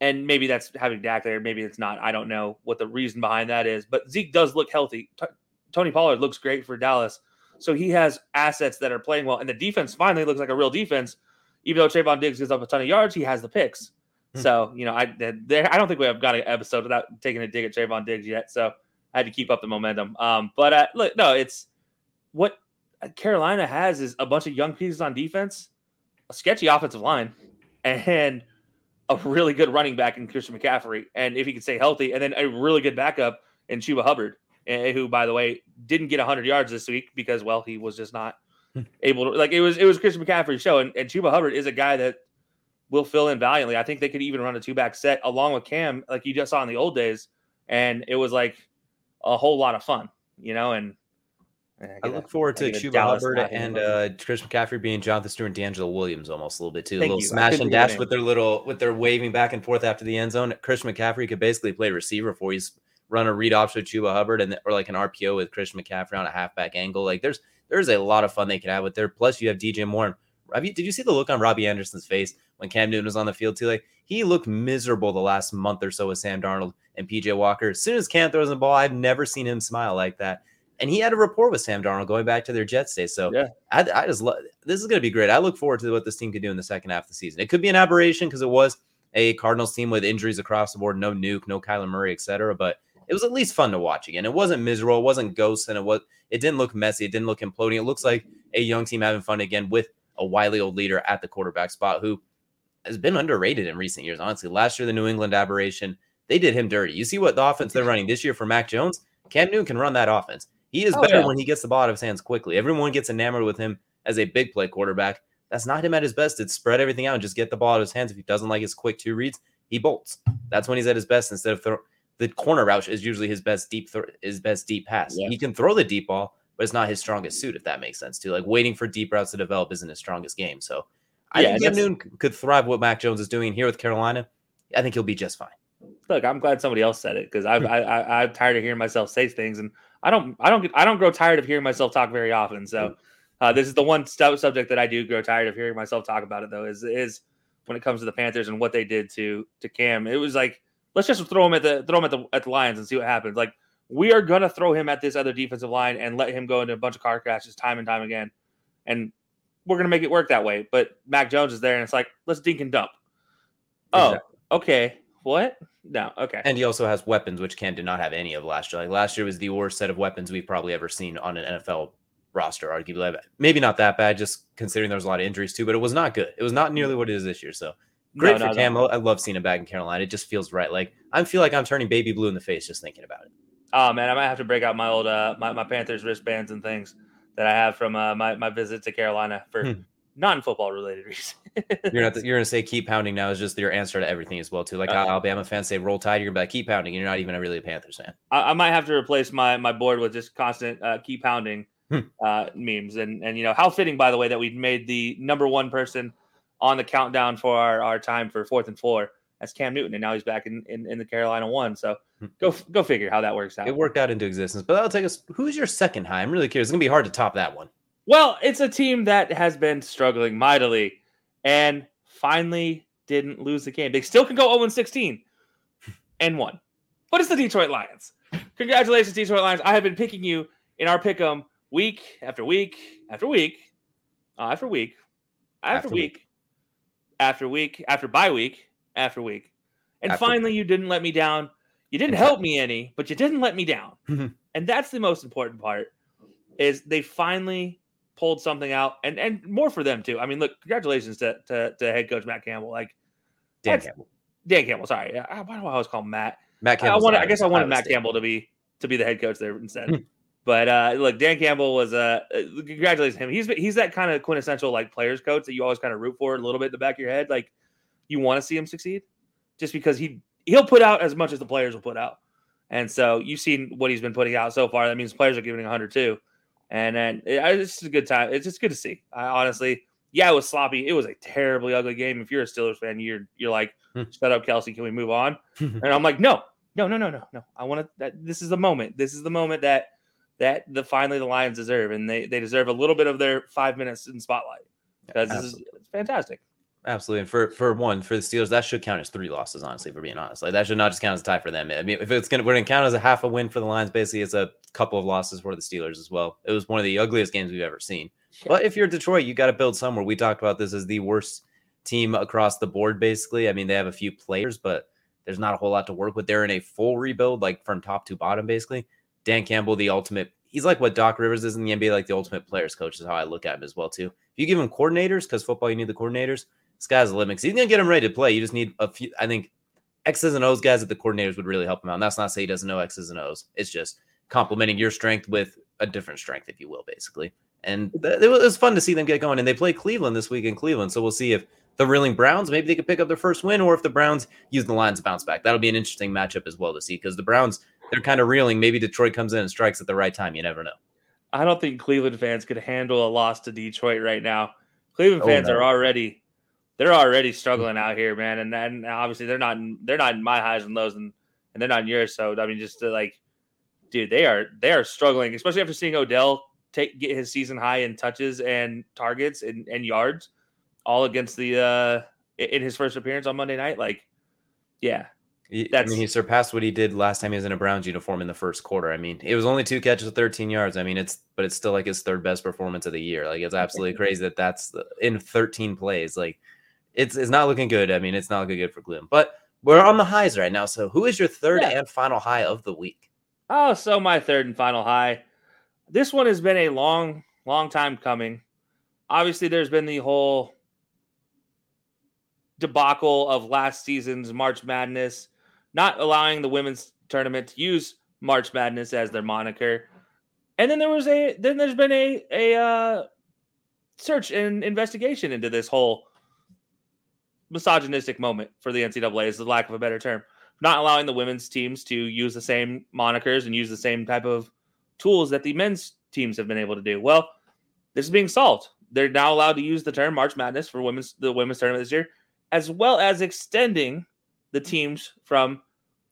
Speaker 2: and maybe that's having Dak there. Maybe it's not. I don't know what the reason behind that is. But Zeke does look healthy. T- Tony Pollard looks great for Dallas, so he has assets that are playing well, and the defense finally looks like a real defense. Even though Trevon Diggs gives up a ton of yards, he has the picks.
Speaker 1: Hmm.
Speaker 2: So you know, I there, I don't think we have got an episode without taking a dig at Trevon Diggs yet. So I had to keep up the momentum. Um, but uh, look, no, it's what Carolina has is a bunch of young pieces on defense, a sketchy offensive line, and a really good running back in Christian McCaffrey. And if he can stay healthy, and then a really good backup in Chuba Hubbard, eh, who, by the way, didn't get 100 yards this week because, well, he was just not able to. Like it was, it was Christian McCaffrey's show, and, and Chuba Hubbard is a guy that will fill in valiantly. I think they could even run a two back set along with Cam, like you just saw in the old days, and it was like a whole lot of fun, you know. And eh,
Speaker 1: I
Speaker 2: a-
Speaker 1: look forward
Speaker 2: I
Speaker 1: to Chuba Hubbard and uh, Chris McCaffrey being Jonathan Stewart and DeAngelo Williams almost a little bit too.
Speaker 2: Thank
Speaker 1: a little
Speaker 2: you.
Speaker 1: Smash and dash with their little with their waving back and forth after the end zone. Chris McCaffrey could basically play receiver for he's run a read option with Chuba Hubbard and or like an RPO with Chris McCaffrey on a halfback angle. Like there's there's a lot of fun they could have with there. Plus you have DJ Moore. Have you, did you see the look on Robbie Anderson's face when Cam Newton was on the field too? Like he looked miserable the last month or so with Sam Darnold and PJ Walker. As soon as Cam throws the ball, I've never seen him smile like that. And he had a rapport with Sam Darnold going back to their Jets days. So
Speaker 2: Yeah.
Speaker 1: I, I just love this is going to be great. I look forward to what this team could do in the second half of the season. It could be an aberration because it was a Cardinals team with injuries across the board, no Nuk, no Kyler Murray, etc. But it was at least fun to watch again. It wasn't miserable, it wasn't ghosts, and it was it didn't look messy, it didn't look imploding. It looks like a young team having fun again with a wily old leader at the quarterback spot who has been underrated in recent years. Honestly, last year the New England aberration, they did him dirty. You see what the offense they're running this year for Mac Jones? Cam Newton can run that offense. He is
Speaker 2: Oh,
Speaker 1: better
Speaker 2: yeah.
Speaker 1: when he gets the ball out of his hands quickly. Everyone gets enamored with him as a big play quarterback. That's not him at his best. It's spread everything out and just get the ball out of his hands. If he doesn't like his quick two reads, he bolts. That's when he's at his best. Instead of throw, the corner route is usually his best deep throw, his best deep pass.
Speaker 2: Yeah.
Speaker 1: He can throw the deep ball, but it's not his strongest suit. If that makes sense too. Like waiting for deep routes to develop isn't his strongest game. So I
Speaker 2: Yeah,
Speaker 1: think Cam Newton could thrive what Mac Jones is doing here with Carolina. I think he'll be just fine.
Speaker 2: Look, I'm glad somebody else said it because I, I, I, I'm tired of hearing myself say things, and I don't, I don't, get, I don't grow tired of hearing myself talk very often. So, uh, this is the one stu- subject that I do grow tired of hearing myself talk about it. Though is is when it comes to the Panthers and what they did to to Cam. It was like let's just throw him at the throw him at the at the Lions and see what happens. Like we are gonna throw him at this other defensive line and let him go into a bunch of car crashes time and time again, and we're gonna make it work that way. But Mac Jones is there, and it's like let's dink and dump. Oh, okay. What? No, okay.
Speaker 1: And he also has weapons, which Cam did not have any of last year. Like last year was the worst set of weapons we've probably ever seen on an NFL roster, arguably. Maybe not that bad, just considering there was a lot of injuries too, but it was not good. It was not nearly what it is this year. So great
Speaker 2: No,
Speaker 1: for
Speaker 2: no,
Speaker 1: Cam.
Speaker 2: no.
Speaker 1: I love seeing him back in Carolina. It just feels right. Like I feel like I'm turning baby blue in the face just thinking about it.
Speaker 2: Oh man, I might have to break out my old uh my, my Panthers wristbands and things that I have from uh, my my visit to Carolina for
Speaker 1: Hmm.
Speaker 2: non football related reasons.
Speaker 1: You're not. You're gonna say keep pounding now is just your answer to everything as well too. Like
Speaker 2: Uh,
Speaker 1: Alabama fans say roll tide, you're gonna be like keep pounding, you're not even a really a Panthers fan.
Speaker 2: I, I might have to replace my my board with just constant uh, keep pounding
Speaker 1: Hmm.
Speaker 2: uh, memes and and you know how fitting by the way that we made the number one person on the countdown for our, our time for fourth and four. That's Cam Newton, and now he's back in, in, in the Carolina one. So
Speaker 1: Hmm.
Speaker 2: go go figure how that works out.
Speaker 1: It worked out into existence, but that'll take us. Who's your second high? I'm really curious. It's gonna be hard to top that one.
Speaker 2: Well, it's a team that has been struggling mightily and finally didn't lose the game. They still can go 0 16 and one, But it's the Detroit Lions. Congratulations, Detroit Lions. I have been picking you in our pick 'em week after week after week uh, after week after,
Speaker 1: After
Speaker 2: week,
Speaker 1: week.
Speaker 2: after week after bye week after week, and
Speaker 1: After
Speaker 2: finally you didn't let me down. You didn't help me any, but you didn't let me down, and that's the most important part. Is they finally pulled something out, and and more for them too. I mean, look, congratulations to to, to head coach Matt Campbell. Like
Speaker 1: Dan Campbell.
Speaker 2: Dan Campbell, sorry, I- why do I always call Matt?
Speaker 1: Matt
Speaker 2: I
Speaker 1: Campbell.
Speaker 2: wanted, I guess I wanted Matt Campbell to be to be the head coach there instead. but uh, look, Dan Campbell was uh, uh, congratulations him. He's he's that kind of quintessential like players coach that you always kind of root for a little bit in the back of your head. Like you want to see him succeed, just because he he'll put out as much as the players will put out. And so you've seen what he's been putting out so far. That means players are giving 100 too. And then it- it's just a good time. It's just good to see. I honestly, yeah, it was sloppy. It was a terribly ugly game. If you're a Steelers fan, you're you're like,
Speaker 1: Hmm.
Speaker 2: shut up, Kelsey. Can we move on? and I'm like, no, no, no, no, no, no. I want to. That this is the moment. This is the moment that that the finally the Lions deserve, and they they deserve a little bit of their five minutes in spotlight because this is it's fantastic.
Speaker 1: Absolutely. And for for one, for the Steelers, that should count as three losses, honestly, for being honest. Like that should not just count as a tie for them. I mean, if it's gonna we're gonna count as a half a win for the Lions, basically it's a couple of losses for the Steelers as well. It was one of the ugliest games we've ever seen. But if you're Detroit, you got to build somewhere. We talked about this as the worst team across the board, basically. I mean, they have a few players, but there's not a whole lot to work with. They're in a full rebuild, like from top to bottom, basically. Dan Campbell, the ultimate, he's like what Doc Rivers is in the NBA, like the ultimate players coach, is how I look at him as well, too. If you give him coordinators, because football, you need the coordinators, sky's the limit. he's gonna get him ready to play. You just need a few. I think X's and O's guys at the coordinators would really help him out. And that's not to say he doesn't know X's and O's. It's just complementing your strength with a different strength, if you will, basically. And th- it was, fun to see them get going. And they play Cleveland this week in Cleveland, so we'll see if the reeling Browns maybe they could pick up their first win, or if the Browns use the Lions to bounce back. That'll be an interesting matchup as well to see because the Browns they're kind of reeling. Maybe Detroit comes in and strikes at the right time. You never know.
Speaker 2: I don't think Cleveland fans could handle a loss to Detroit right now. Cleveland
Speaker 1: Oh,
Speaker 2: fans
Speaker 1: no.
Speaker 2: are already they're already struggling out here, man, and then obviously they're not in, they're not in my highs and lows, and and they're not in yours. So I mean, just to like, dude, they are they are struggling, especially after seeing Odell take get his season high in touches and targets and, and yards, all against the uh in his first appearance on Monday night. Like, yeah,
Speaker 1: He- I mean, he surpassed what he did last time he was in a Browns uniform in the first quarter. I mean, it was only two catches, 13 yards. I mean, it's but it's still like his third best performance of the year. Like it's absolutely crazy that that's in 13 plays. Like it's it's not looking good. I mean, it's not looking good for Gloom. But we're on the highs right now. So who is your third
Speaker 2: Yeah.
Speaker 1: and final high of the week?
Speaker 2: Oh, so my third and final high. This one has been a long, long time coming. Obviously, there's been the whole debacle of last season's March Madness, not allowing the women's tournament to use March Madness as their moniker. And then there was a then there's been a a uh, search and investigation into this whole misogynistic moment for the NCAA is the lack of a better term not allowing the women's teams to use the same monikers and use the same type of tools that the men's teams have been able to do. Well, this is being solved. They're now allowed to use the term March Madness for women's the women's tournament this year, as well as extending the teams from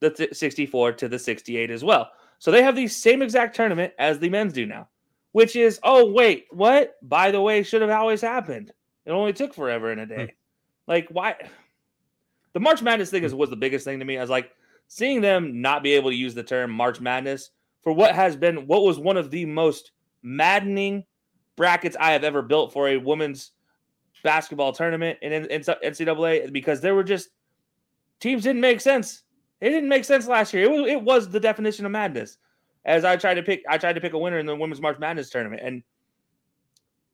Speaker 2: the th- 64 to the 68 as well. So they have the same exact tournament as the men's do now, which is oh wait, what? By the way, should have always happened. It only took forever in a day. Like why? The March Madness thing is was the biggest thing to me. I was like seeing them not be able to use the term March Madness for what has been what was one of the most maddening brackets I have ever built for a women's basketball tournament in, in, in NCAA because there were just teams didn't make sense. It didn't make sense last year. It was it was the definition of madness. As I tried to pick, I tried to pick a winner in the women's March Madness tournament, and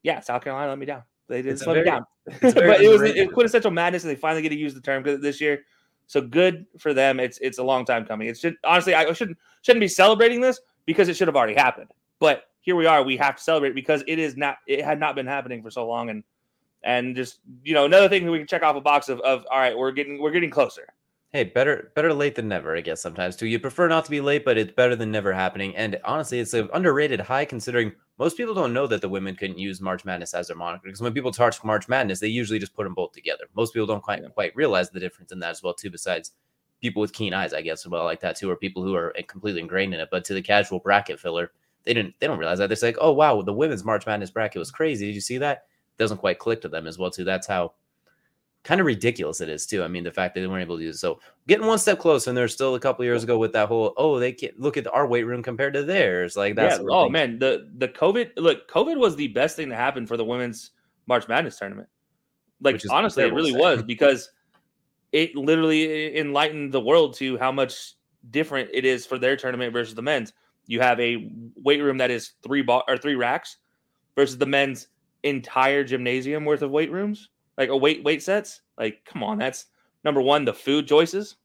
Speaker 2: yeah, South Carolina let me down. They didn't
Speaker 1: slow a
Speaker 2: let me
Speaker 1: very-
Speaker 2: down. but it was it, quintessential madness, and they finally get to use the term this year. So good for them. It's it's a long time coming. It should honestly, I shouldn't shouldn't be celebrating this because it should have already happened. But here we are. We have to celebrate because it is not. It had not been happening for so long, and and just you know another thing that we can check off a box of of all right, we're getting we're getting closer.
Speaker 1: Hey, better better late than never, I guess sometimes too. You prefer not to be late, but it's better than never happening. And honestly, it's an underrated high considering most people don't know that the women couldn't use March Madness as their moniker. Because when people talk March Madness, they usually just put them both together. Most people don't quite quite realize the difference in that as well too. Besides people with keen eyes, I guess, well like that too, or people who are eh, completely ingrained in it. But to the casual bracket filler, they didn't they don't realize that. They're like, oh wow, the women's March Madness bracket was crazy. Did you see that? doesn't quite click to them as well too. That's how kind of ridiculous it is too. I mean, the fact that they weren't able to do so, getting one step closer, and there's still a couple years ago with that whole oh they can't look at our weight room compared to theirs, like that's
Speaker 2: yeah. Oh man, the the COVID look COVID was the best thing to happen for the women's March Madness tournament. Like honestly, it really was because it literally enlightened the world to how much different it is for their tournament versus the men's. You have a weight room that is three ball or three racks versus the men's entire gymnasium worth of weight rooms like a weight weight sets. Like, come on, that's number one. The food choices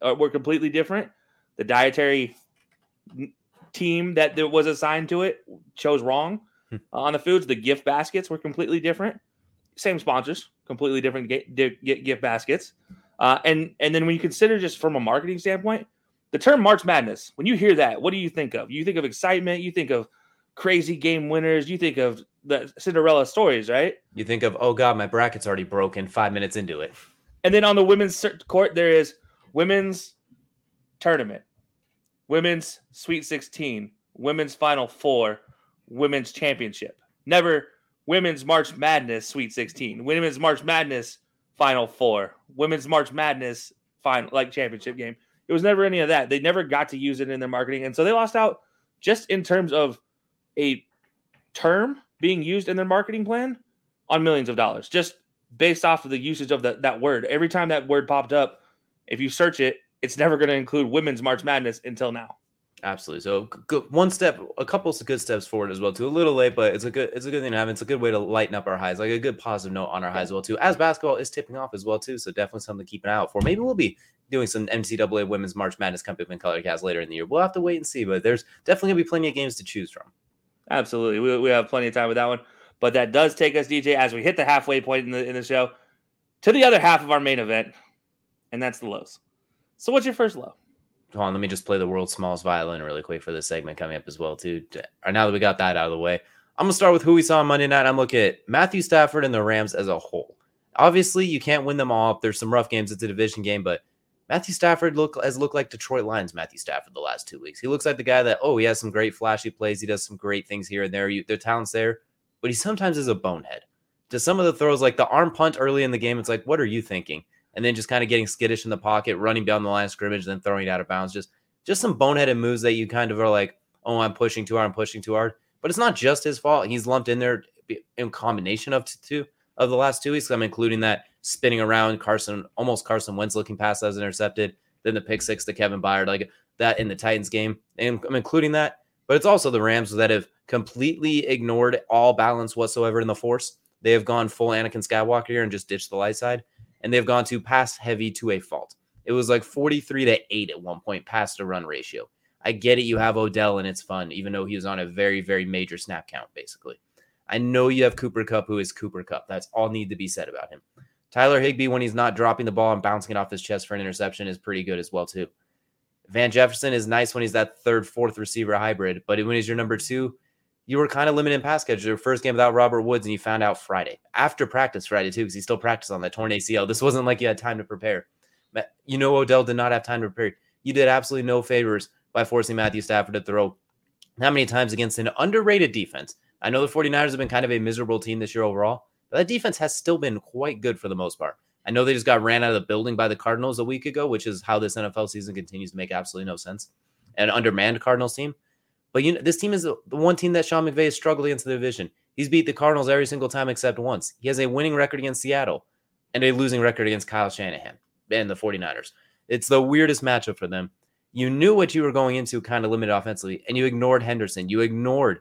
Speaker 2: uh, were completely different. The dietary team that there was assigned to it chose wrong hmm. uh, on the foods. The gift baskets were completely different. Same sponsors, completely different gift baskets. Uh, and and then when you consider just from a marketing standpoint, the term March Madness, when you hear that, what do you think of? You think of excitement. You think of crazy game winners. You think of the Cinderella stories, right?
Speaker 1: You think of, oh God, my bracket's already broken five minutes into it.
Speaker 2: And then on the women's court, there is women's tournament, women's Sweet 16, women's Final Four, women's championship. Never women's March Madness Sweet 16, women's March Madness Final Four, women's March Madness final like championship game. It was never any of that. They never got to use it in their marketing, and so they lost out just in terms of a term being used in their marketing plan on millions of dollars just based off of the usage of the, that word. Every time that word popped up, if you search it, it's never going to include women's March Madness until now.
Speaker 1: Absolutely. So good, one step, a couple of good steps forward as well too. A little late, but it's a good, it's a good thing to have. It's a good way to lighten up our highs, like a good positive note on our highs as well too. As basketball is tipping off as well too, so definitely something to keep an eye out for. Maybe we'll be doing some NCAA Women's March Madness Cup in Color Cast later in the year. We'll have to wait and see, but there's definitely gonna be plenty of games to choose from.
Speaker 2: Absolutely, we, we have plenty of time with that one. But that does take us, DJ, as we hit the halfway point in the in the show, to the other half of our main event, and that's the lows. So, what's your first low?
Speaker 1: Hold on, let me just play the world's smallest violin really quick for this segment coming up as well, too. Now that we got that out of the way, I'm gonna start with who we saw on Monday night. I'm looking at Matthew Stafford and the Rams as a whole. Obviously, you can't win them all. There's some rough games. It's a division game, but Matthew Stafford look has looked like Detroit Lions Matthew Stafford the last two weeks. He looks like the guy that oh he has some great flashy plays. He does some great things here and there. You, their talent's there, but he sometimes is a bonehead. To some of the throws, like the arm punt early in the game, it's like what are you thinking? And then just kind of getting skittish in the pocket, running down the line of scrimmage, then throwing it out of bounds. Just just some boneheaded moves that you kind of are like, oh I'm pushing too hard, I'm pushing too hard. But it's not just his fault. He's lumped in there in combination of two of the last two weeks. I'm including that spinning around Carson, almost Carson Wentz looking pass that was intercepted then the pick six to Kevin Byard, like that in the Titans game. And I'm including that, but it's also the Rams that have completely ignored all balance whatsoever in the force. They have gone full Anakin Skywalker here and just ditched the light side, and they've gone to pass heavy to a fault. It was like 43 to 8 at one point, pass to run ratio. I get it. You have Odell and it's fun, even though he was on a very, very major snap count, basically. I know you have Cooper Kupp, who is Cooper Kupp. That's all need to be said about him. Tyler Higbee, when he's not dropping the ball and bouncing it off his chest for an interception, is pretty good as well too. Van Jefferson is nice when he's that third, fourth receiver hybrid, but when he's your number two, you were kind of limited in pass catch. Your first game without Robert Woods, and you found out Friday after practice Friday too, because he still practiced on that torn ACL. This wasn't like you had time to prepare. You know, Odell did not have time to prepare. You did absolutely no favors by forcing Matthew Stafford to throw how many times against an underrated defense. I know the 49ers have been kind of a miserable team this year overall, but that defense has still been quite good for the most part. I know they just got ran out of the building by the Cardinals a week ago, which is how this NFL season continues to make absolutely no sense. An undermanned Cardinals team. But you know, this team is the one team that Sean McVay has struggled against the division. He's beat the Cardinals every single time except once. He has a winning record against Seattle and a losing record against Kyle Shanahan and the 49ers. It's the weirdest matchup for them. You knew what you were going into kind of limited offensively, and you ignored Henderson. You ignored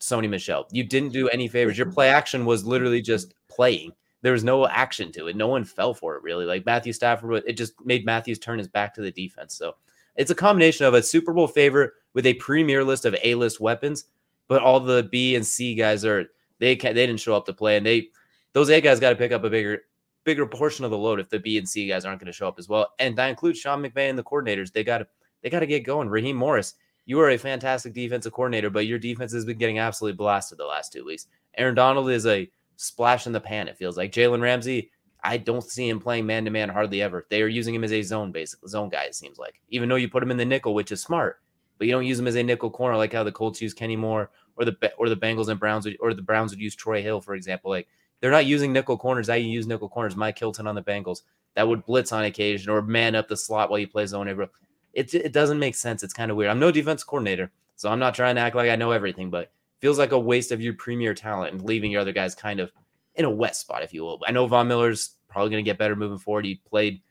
Speaker 1: Sony Michel. You didn't do any favors. Your mm-hmm. play action was literally just playing. There was no action to it. No one fell for it really. Like Matthew Stafford, it just made Matthews turn his back to the defense. So it's a combination of a Super Bowl favorite with a premier list of A list weapons, but all the B and C guys are they they didn't show up to play, and they those A guys got to pick up a bigger bigger portion of the load if the B and C guys aren't going to show up as well. And that includes Sean McVay and the coordinators. They got to they got to get going. Raheem Morris you are a fantastic defensive coordinator, but your defense has been getting absolutely blasted the last two weeks. Aaron Donald is a splash in the pan, it feels like. Jalen Ramsey, I don't see him playing man to man hardly ever. They are using him as a zone basically, zone guy, it seems like. Even though you put him in the nickel, which is smart, but you don't use him as a nickel corner like how the Colts use Kenny Moore or the or the Bengals and Browns would, or the Browns would use Troy Hill, for example. Like they're not using nickel corners. I use nickel corners. Mike Hilton on the Bengals that would blitz on occasion or man up the slot while you play zone. It it doesn't make sense. It's kind of weird. I'm no defense coordinator, so I'm not trying to act like I know everything, but feels like a waste of your premier talent and leaving your other guys kind of in a wet spot, if you will. I know Von Miller's probably going to get better moving forward. He played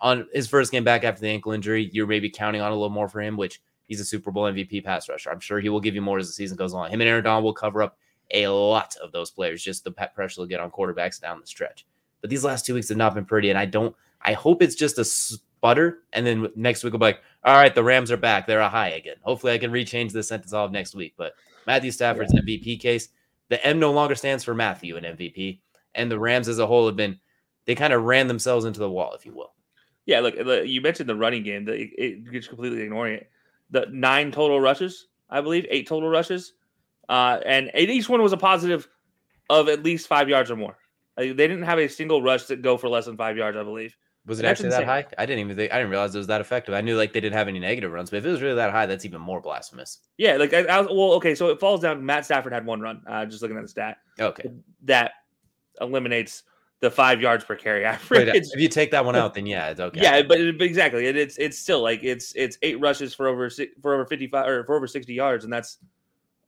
Speaker 1: on his first game back after the ankle injury. You're maybe counting on a little more for him, which he's a Super Bowl MVP pass rusher. I'm sure he will give you more as the season goes on. Him and Aaron Donald will cover up a lot of those players, just the pressure will get on quarterbacks down the stretch. But these last two weeks have not been pretty, and I don't. I hope it's just a sputter, and then next week we'll be like, all right, the Rams are back. They're a high again. Hopefully, I can rechange the sentence all of next week. But Matthew Stafford's yeah. MVP case, the M no longer stands for Matthew in MVP, and the Rams as a whole have been they kind of ran themselves into the wall, if you will.
Speaker 2: Yeah, look, you mentioned the running game. That it, it just completely ignoring it. The nine total rushes, I believe, eight total rushes, uh, and each one was a positive of at least five yards or more. they didn't have a single rush that go for less than five yards, I believe.
Speaker 1: Was it actually that high? I didn't even think I didn't realize it was that effective. I knew like they didn't have any negative runs, but if it was really that high, that's even more blasphemous.
Speaker 2: Yeah, like I, I well, okay, so it falls down. Matt Stafford had one run. Uh, just looking at the stat.
Speaker 1: Okay,
Speaker 2: that eliminates the five yards per carry
Speaker 1: average. if you take that one out, then yeah, it's okay.
Speaker 2: Yeah, but, but exactly, it, it's it's still like it's it's eight rushes for over for over fifty five or for over sixty yards, and that's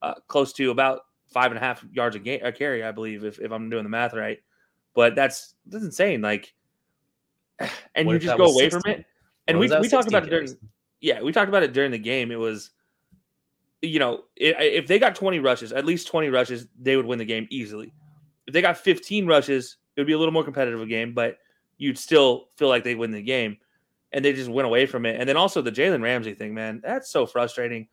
Speaker 2: uh, close to about five and a half yards a, a carry, I believe, if, if I'm doing the math right. But that's that's insane. Like, and what you just go away 16? from it. And we we talked about it during. Yeah, we talked about it during the game. It was, you know, if they got 20 rushes, at least 20 rushes, they would win the game easily. If they got 15 rushes, it would be a little more competitive a game, but you'd still feel like they win the game. And they just went away from it. And then also the Jalen Ramsey thing, man, that's so frustrating.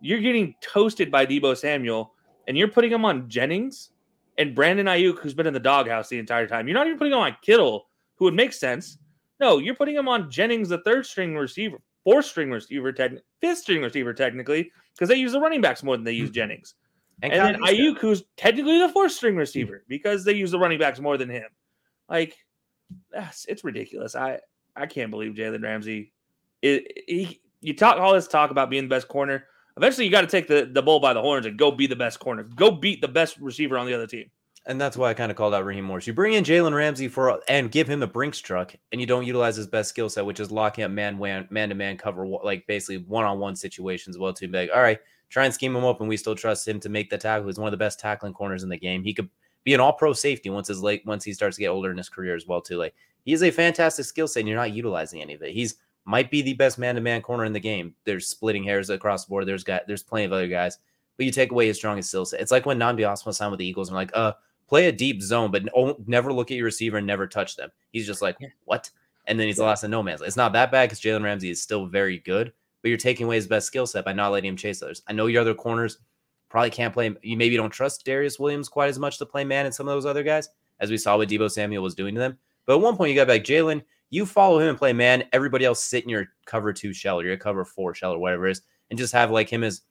Speaker 2: You're getting toasted by Deebo Samuel, and you're putting him on Jennings and Brandon Aiyuk, who's been in the doghouse the entire time. You're not even putting him on Kittle, who would make sense. No, you're putting him on Jennings, the third string receiver, fourth string receiver, fifth string receiver, technically, because they use the running backs more than they use mm-hmm. Jennings. And, and then Aiyuk, who's technically the fourth string receiver because they use the running backs more than him. Like, that's it's ridiculous. I I can't believe Jalen Ramsey. It, he, you talk all this talk about being the best corner. Eventually, you got to take the, the bull by the horns and go be the best corner. Go beat the best receiver on the other team.
Speaker 1: And that's why I kind of called out Raheem Morris. You bring in Jalen Ramsey for and give him the Brinks truck, and you don't utilize his best skill set, which is locking up man man to man cover, like basically one on one situations. Well, too big. All right, try and scheme him up, and we still trust him to make the tackle. He's one of the best tackling corners in the game. He could be an all pro safety once his late once he starts to get older in his career as well, too. Like he is a fantastic skill set, and you're not utilizing any of it. He's might be the best man to man corner in the game. There's splitting hairs across the board. There's got there's plenty of other guys, but you take away his strongest skill set. It's like when Nnamdi Asomugha signed with the Eagles and like, uh, play a deep zone, but never look at your receiver and never touch them. He's just like, what? And then he's yeah. lost in no man's. It's not that bad because Jalen Ramsey is still very good, but you're taking away his best skill set by not letting him chase others. I know your other corners probably can't play. You maybe don't trust Darius Williams quite as much to play man and some of those other guys, as we saw what Deebo Samuel was doing to them. But at one point, you got like Jalen, you follow him and play man. Everybody else sit in your cover two shell or your cover four shell or whatever it is, and just have like him as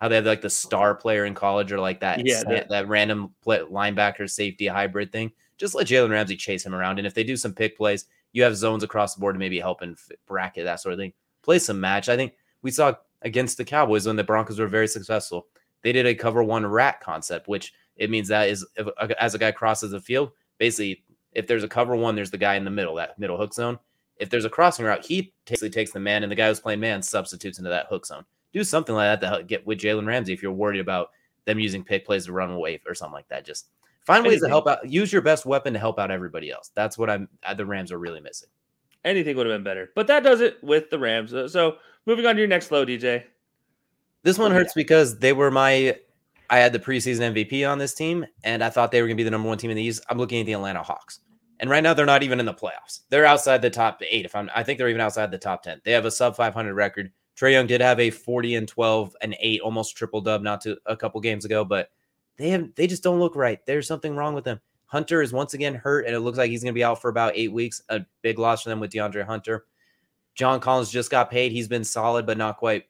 Speaker 1: how they have like the star player in college or like that yeah, that, that random play, linebacker safety hybrid thing. Just let Jalen Ramsey chase him around, and if they do some pick plays, you have zones across the board to maybe help and bracket that sort of thing. Play some match. I think we saw against the Cowboys when the Broncos were very successful. They did a cover one rat concept, which it means that is if, uh, as a guy crosses the field, basically if there's a cover one, there's the guy in the middle, that middle hook zone. If there's a crossing route, he basically takes the man, and the guy who's playing man substitutes into that hook zone. Do something like that to help get with Jalen Ramsey if you're worried about them using pick plays to run away or something like that. Just find ways to help out. Use your best weapon to help out everybody else. That's what I'm. Uh, the Rams are really missing.
Speaker 2: Anything would have been better, but that does it with the Rams. So moving on to your next low, DJ.
Speaker 1: This one hurts yeah. because they were my I had the preseason MVP on this team, and I thought they were going to be the number one team in the East. I'm looking at the Atlanta Hawks, and right now they're not even in the playoffs. They're outside the top eight. If I'm, I think they're even outside the top ten. They have a sub 500 record. Trae Young did have a 40 and 12 and eight, almost triple dub, not to a couple games ago, but they have they just don't look right. There's something wrong with them. Hunter is once again hurt, and it looks like he's going to be out for about eight weeks. A big loss for them with DeAndre Hunter. John Collins just got paid. He's been solid, but not quite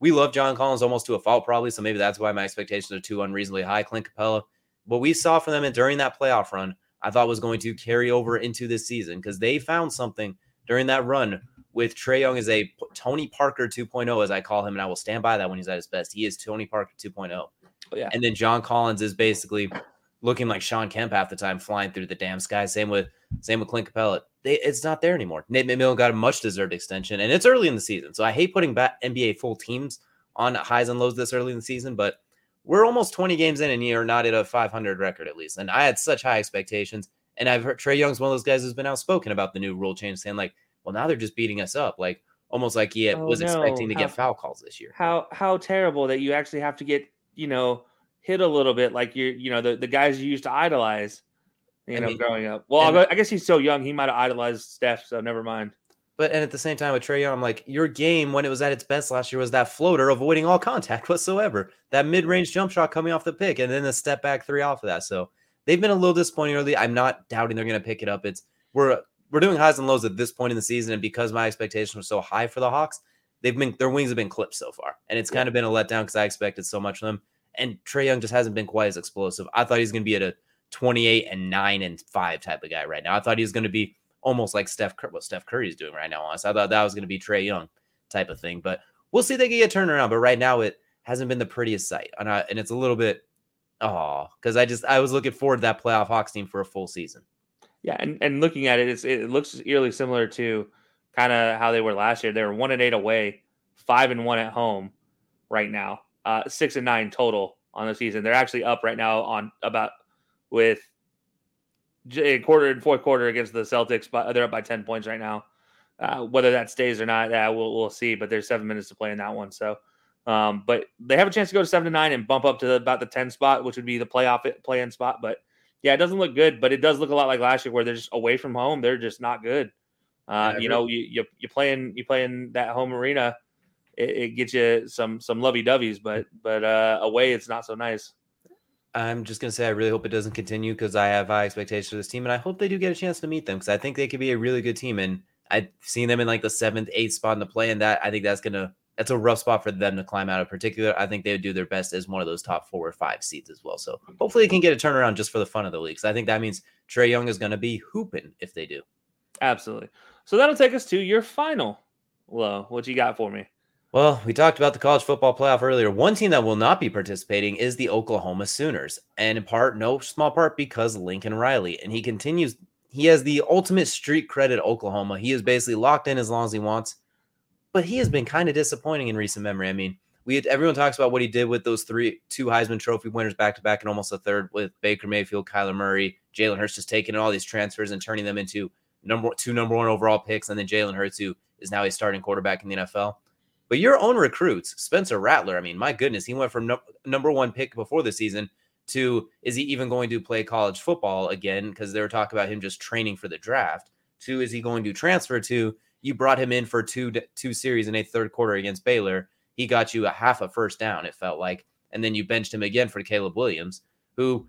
Speaker 1: we love John Collins almost to a fault, probably. So maybe that's why my expectations are too unreasonably high. Clint Capela, what we saw from them and during that playoff run, I thought was going to carry over into this season because they found something during that run with Trae Young as a Tony Parker 2.0, as I call him, and I will stand by that when he's at his best. He is Tony Parker 2.0. Oh, yeah. And then John Collins is basically looking like Shawn Kemp half the time, flying through the damn sky. Same with same with Clint Capela. They, it's not there anymore. Nate McMillan got a much deserved extension, and it's early in the season, so I hate putting back NBA full teams on highs and lows this early in the season, but we're almost 20 games in, and you're not at a 500 record at least. And I had such high expectations, and I've heard Trae Young's one of those guys who's been outspoken about the new rule change, saying like, "Well, now they're just beating us up," like almost like he
Speaker 2: Oh,
Speaker 1: was
Speaker 2: no.
Speaker 1: expecting to
Speaker 2: How-
Speaker 1: get foul calls this year.
Speaker 2: how how terrible that you actually have to get you know hit a little bit like you're you know the, the guys you used to idolize you
Speaker 1: I
Speaker 2: know
Speaker 1: mean,
Speaker 2: growing up well I'll
Speaker 1: and-
Speaker 2: go- i guess he's so young he might have idolized steph so never mind
Speaker 1: But and at the same time with Trae Young, I'm like, your game when it was at its best last year was that floater avoiding all contact whatsoever. That mid-range jump shot coming off the pick, and then the step back three off of that. So they've been a little disappointing early. I'm not doubting they're gonna pick it up. It's we're we're doing highs and lows at this point in the season, and because my expectations were so high for the Hawks, they've been their wings have been clipped so far. And it's kind of been a letdown because I expected so much from them. And Trae Young just hasn't been quite as explosive. I thought he's gonna be at a 28 and 9 and 5 type of guy right now. I thought he was gonna be almost like Steph what Steph Curry is doing right now. Honestly, I thought that was going to be Trae Young type of thing, but we'll see. if They can get turned around, but right now it hasn't been the prettiest sight, and I, and it's a little bit oh because I just I was looking forward to that playoff Hawks team for a full season.
Speaker 2: Yeah and, and looking at it it looks eerily similar to kind of how they were last year they were one and eight away five and one at home right now uh six and nine total on the season they're actually up right now on about with j- quarter and fourth quarter against the celtics but they're up by 10 points right now uh, whether that stays or not, yeah, we'll we'll see. But there's seven minutes to play in that one, so um, but they have a chance to go to seven to nine and bump up to about the ten spot, which would be the playoff play in spot. But yeah, it doesn't look good, but it does look a lot like last year, where they're just away from home. They're just not good. Uh,
Speaker 1: I
Speaker 2: you know, you you you playing you playing that home arena, it, it gets you some some lovey doveys, but but uh, away it's not so nice.
Speaker 1: I'm just gonna say I really hope it doesn't continue because I have high expectations for this team, and I hope they do get a chance to meet them because I think they could be a really good team. And I've seen them in like the seventh, eighth spot in the play, and that I think that's gonna that's a rough spot for them to climb out of. Particular, I think they would do their best as one of those top four or five seeds as well. So hopefully, they can get a turnaround just for the fun of the league. 'cause I think that means Trae Young is gonna be hooping if they do.
Speaker 2: Absolutely. So that'll take us to your final low. What you got for me?
Speaker 1: Well, we talked about the college football playoff earlier. One team that will not be participating is the Oklahoma Sooners, and in part, no small part, because Lincoln Riley, and he continues. He has the ultimate street credit. Oklahoma. He is basically locked in as long as he wants, but he has been kind of disappointing in recent memory. I mean, we had, everyone talks about what he did with those three, two Heisman Trophy winners back to back, and almost a third with Baker Mayfield, Kyler Murray, Jalen Hurts, just taking all these transfers and turning them into number two, number one overall picks, and then Jalen Hurts, who is now a starting quarterback in the NFL. But your own recruits, Spencer Rattler, I mean, my goodness, he went from num- number one pick before the season to is he even going to play college football again? Because they were talking about him just training for the draft. To is he going to transfer to? You brought him in for two two series in a third quarter against Baylor. He got you a half a first down. It felt like, and then you benched him again for Caleb Williams, who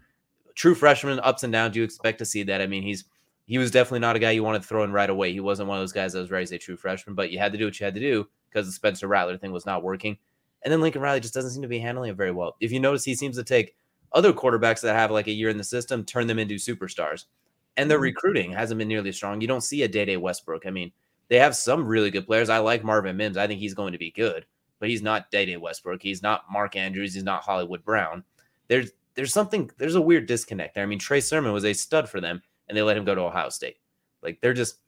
Speaker 1: true freshman ups and downs. You expect to see that. I mean, he's he was definitely not a guy you wanted to throw in right away. He wasn't one of those guys that was ready to say true freshman, but you had to do what you had to do because the Spencer Rattler thing was not working. And then Lincoln Riley just doesn't seem to be handling it very well. If you notice, he seems to take other quarterbacks that have like a year in the system, turn them into superstars. And their mm-hmm. recruiting hasn't been nearly as strong. You don't see a Dede Westbrook. I mean, they have some really good players. I like Marvin Mims. I think he's going to be good, but he's not Dede Westbrook. He's not Mark Andrews. He's not Hollywood Brown. There's there's something there's a weird disconnect there. I mean, Trey Sermon was a stud for them, and they let him go to Ohio State. Like they're just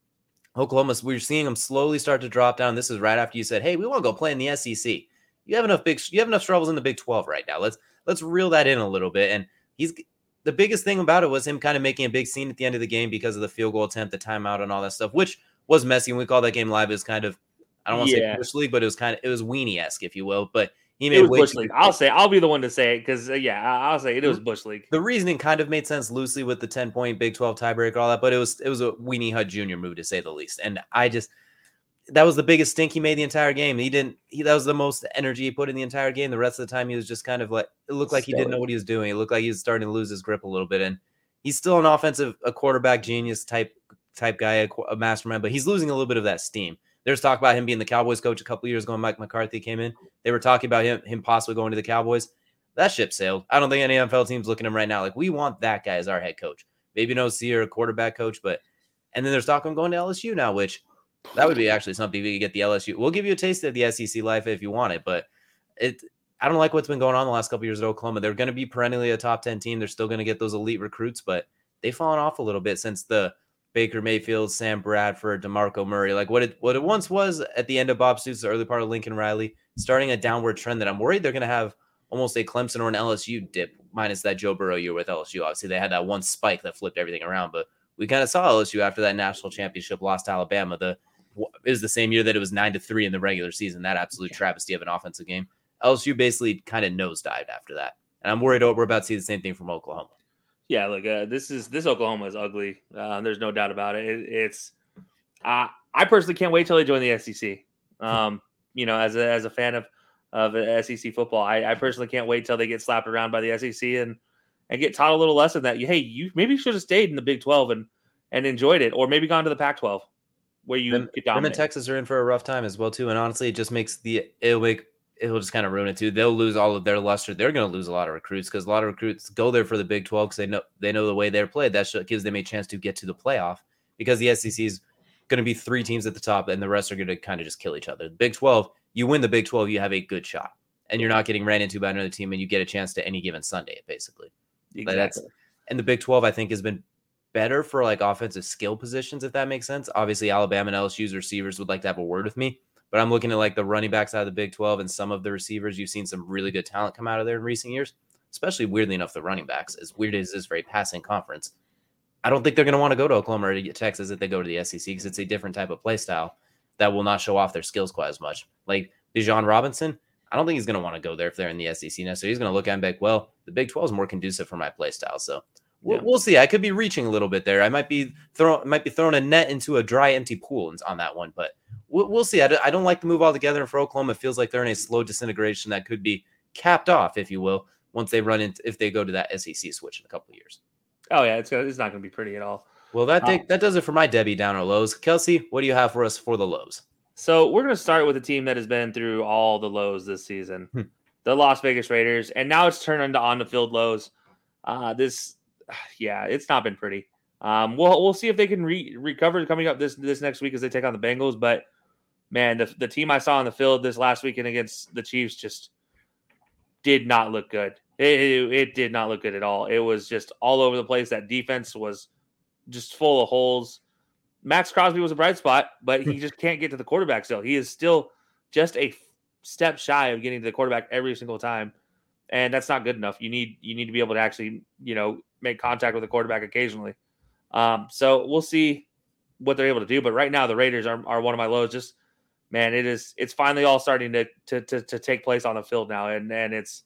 Speaker 1: Oklahoma. We're seeing them slowly start to drop down. This is right after you said, "Hey, we want to go play in the SEC." You have enough big. You have enough troubles in the Big Twelve right now. Let's let's reel that in a little bit. And he's the biggest thing about it was him kind of making a big scene at the end of the game because of the field goal attempt, the timeout, and all that stuff, which was messy. And we call that game live. It was kind of I don't want to
Speaker 2: Yeah.
Speaker 1: say bush league, but it was kind of it was weenie esque, if you will. But he
Speaker 2: It
Speaker 1: made
Speaker 2: was Bush League. I'll say I'll be the one to say it because uh, yeah, I- I'll say it, it was Bush League.
Speaker 1: the reasoning kind of made sense loosely with the 10 point Big 12 tiebreaker, all that, but it was it was a Weenie Hut Jr. move to say the least. And I just that was the biggest stink he made the entire game. He didn't he that was the most energy he put in the entire game. The rest of the time he was just kind of like it looked like he didn't know what he was doing. It looked like he was starting to lose his grip a little bit. And he's still an offensive a quarterback genius type type guy, a, mastermind, but he's losing a little bit of that steam. There's talk about him being the Cowboys coach a couple years ago. when Mike McCarthy came in. They were talking about him him possibly going to the Cowboys. That ship sailed. I don't think any NFL team's looking at him right now. Like we want that guy as our head coach. Maybe no C or a quarterback coach, but and then there's talk of him going to LSU now, which that would be actually something we could get the LSU. We'll give you a taste of the SEC life if you want it, but it I don't like what's been going on the last couple years at Oklahoma. They're going to be perennially a top 10 team. They're still going to get those elite recruits, but they've fallen off a little bit since the Baker Mayfield, Sam Bradford, DeMarco Murray, like what it what it once was at the end of Bob Stoops, the early part of Lincoln Riley, starting a downward trend that I'm worried they're going to have almost a Clemson or an LSU dip, minus that Joe Burrow year with LSU. Obviously, they had that one spike that flipped everything around, but we kind of saw LSU after that national championship lost to Alabama. The is the same year that it was nine to three in the regular season. That absolute travesty of an offensive game. LSU basically kind of nosedived after that, and I'm worried we're about to see the same thing from Oklahoma.
Speaker 2: Yeah, look, uh, this is this Oklahoma is ugly. Uh, there's no doubt about it. it it's uh, I personally can't wait till they join the SEC. Um, you know, as a as a fan of of SEC football, I, I personally can't wait till they get slapped around by the SEC and and get taught a little lesson that you hey you maybe should have stayed in the Big Twelve and and enjoyed it, or maybe gone to the Pac twelve where you them,
Speaker 1: get dominated. Them Texas are in for a rough time as well too, and honestly, it just makes the it'll make it'll just kind of ruin it too. They'll lose all of their luster. They're going to lose a lot of recruits because a lot of recruits go there for the Big 12 because they know they know the way they're played. That gives them a chance to get to the playoff because the SEC is going to be three teams at the top and the rest are going to kind of just kill each other. The Big 12, you win the Big 12, you have a good shot, and you're not getting ran into by another team, and you get a chance to any given Sunday, basically. Exactly. and the Big 12, I think, has been better for like offensive skill positions, if that makes sense. Obviously, Alabama and LSU's receivers would like to have a word with me but I'm looking at like the running backs out of the Big 12 and some of the receivers. You've seen some really good talent come out of there in recent years, especially weirdly enough, the running backs. As weird as this very passing conference, I don't think they're going to want to go to Oklahoma or to Texas if they go to the SEC because it's a different type of play style that will not show off their skills quite as much. Like Bijan Robinson, I don't think he's going to want to go there if they're in the SEC now. So he's going to look at and be like, well, the Big 12 is more conducive for my play style. So we'll, yeah. we'll see. I could be reaching a little bit there. I might be throwing might be throwing a net into a dry, empty pool on that one, but we'll, we'll see. I, I don't like the move altogether. And for Oklahoma, it feels like they're in a slow disintegration that could be capped off, if you will, once they run into if they go to that SEC switch in a couple of years.
Speaker 2: Oh yeah, it's it's not going to be pretty at all.
Speaker 1: Well, that uh, that does it for my Debbie Downer lows. Kelsey, what do you have for us for the lows?
Speaker 2: So we're going to start with a team that has been through all the lows this season, hmm. the Las Vegas Raiders, and now it's turned into on the field lows. Uh, this, yeah, it's not been pretty. Um, we'll we'll see if they can re- recover coming up this this next week as they take on the Bengals. But man, the, the team I saw on the field this last weekend against the Chiefs just did not look good. It, it, it, did not look good at all. It was just all over the place. That defense was just full of holes. Maxx Crosby was a bright spot, but he just can't get to the quarterback still. He is still just a step shy of getting to the quarterback every single time. And that's not good enough. You need you need to be able to actually, you know, make contact with the quarterback occasionally. Um, so we'll see what they're able to do. But right now the Raiders are, are one of my lows. Just man, it is it's finally all starting to to to, to take place on the field now, and and it's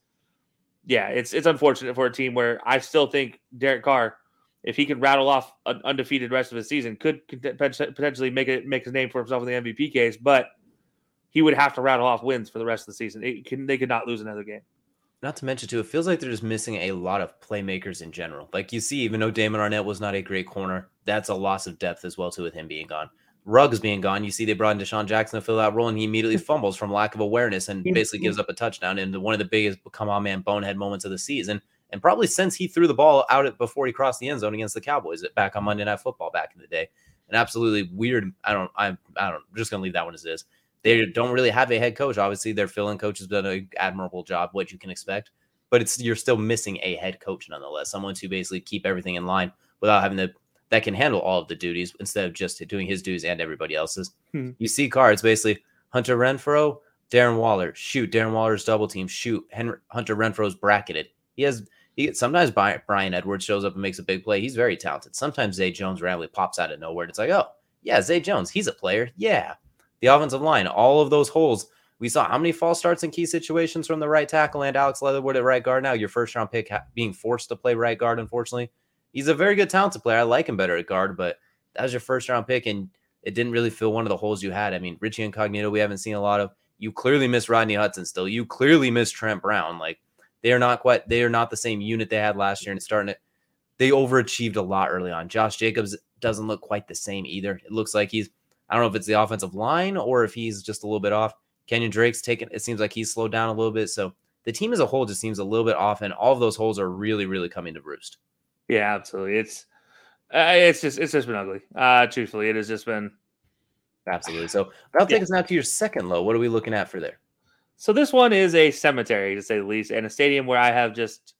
Speaker 2: yeah, it's it's unfortunate for a team where I still think Derek Carr, if he can rattle off an undefeated rest of the season, could potentially make it make his name for himself in the MVP case, but he would have to rattle off wins for the rest of the season. Can, they could not lose another game.
Speaker 1: Not to mention, too, it feels like they're just missing a lot of playmakers in general. Like you see, even though Damon Arnette was not a great corner, that's a loss of depth as well, too, with him being gone. Ruggs being gone, you see they brought in DeSean Jackson to fill that role, and he immediately fumbles from lack of awareness and basically gives up a touchdown in one of the biggest come on man bonehead moments of the season. And probably since he threw the ball out before he crossed the end zone against the Cowboys back on Monday Night Football back in the day. And absolutely weird. I don't. I'm. I don't. I'm just gonna leave that one as is. They don't really have a head coach. Obviously, their fill-in coach has done an admirable job, what you can expect. But it's you're still missing a head coach nonetheless, someone to basically keep everything in line without having to that can handle all of the duties instead of just doing his duties and everybody else's. Hmm. You see cards basically Hunter Renfrow, Darren Waller, shoot. Darren Waller's double team, shoot. Henry, Hunter Renfrow's bracketed. He has he sometimes Bryan Edwards shows up and makes a big play. He's very talented. Sometimes Zay Jones randomly pops out of nowhere. It's like, oh yeah, Zay Jones, he's a player. Yeah, the offensive line, all of those holes. We saw how many false starts in key situations from the right tackle and Alex Leatherwood at right guard. Now your first round pick being forced to play right guard, unfortunately he's a very good talented player. I like him better at guard, but that was your first round pick, and it didn't really fill one of the holes you had. I mean, Richie Incognito, we haven't seen a lot of. You clearly miss Rodney Hudson still. You clearly miss Trent Brown. Like they are not quite. They are not the same unit they had last year, and starting to. They overachieved a lot early on. Josh Jacobs doesn't look quite the same either. It looks like he's. I don't know if it's the offensive line or if he's just a little bit off. Kenyan Drake's taken. It seems like he's slowed down a little bit. So the team as a whole just seems a little bit off, and all of those holes are really, really coming to roost.
Speaker 2: Yeah, absolutely. It's uh, it's just it's just been ugly. Uh, truthfully, it has just been
Speaker 1: absolutely. So that'll take yeah. us now to your second low. What are we looking at for there?
Speaker 2: So this one is a cemetery to say the least, and a stadium where I have just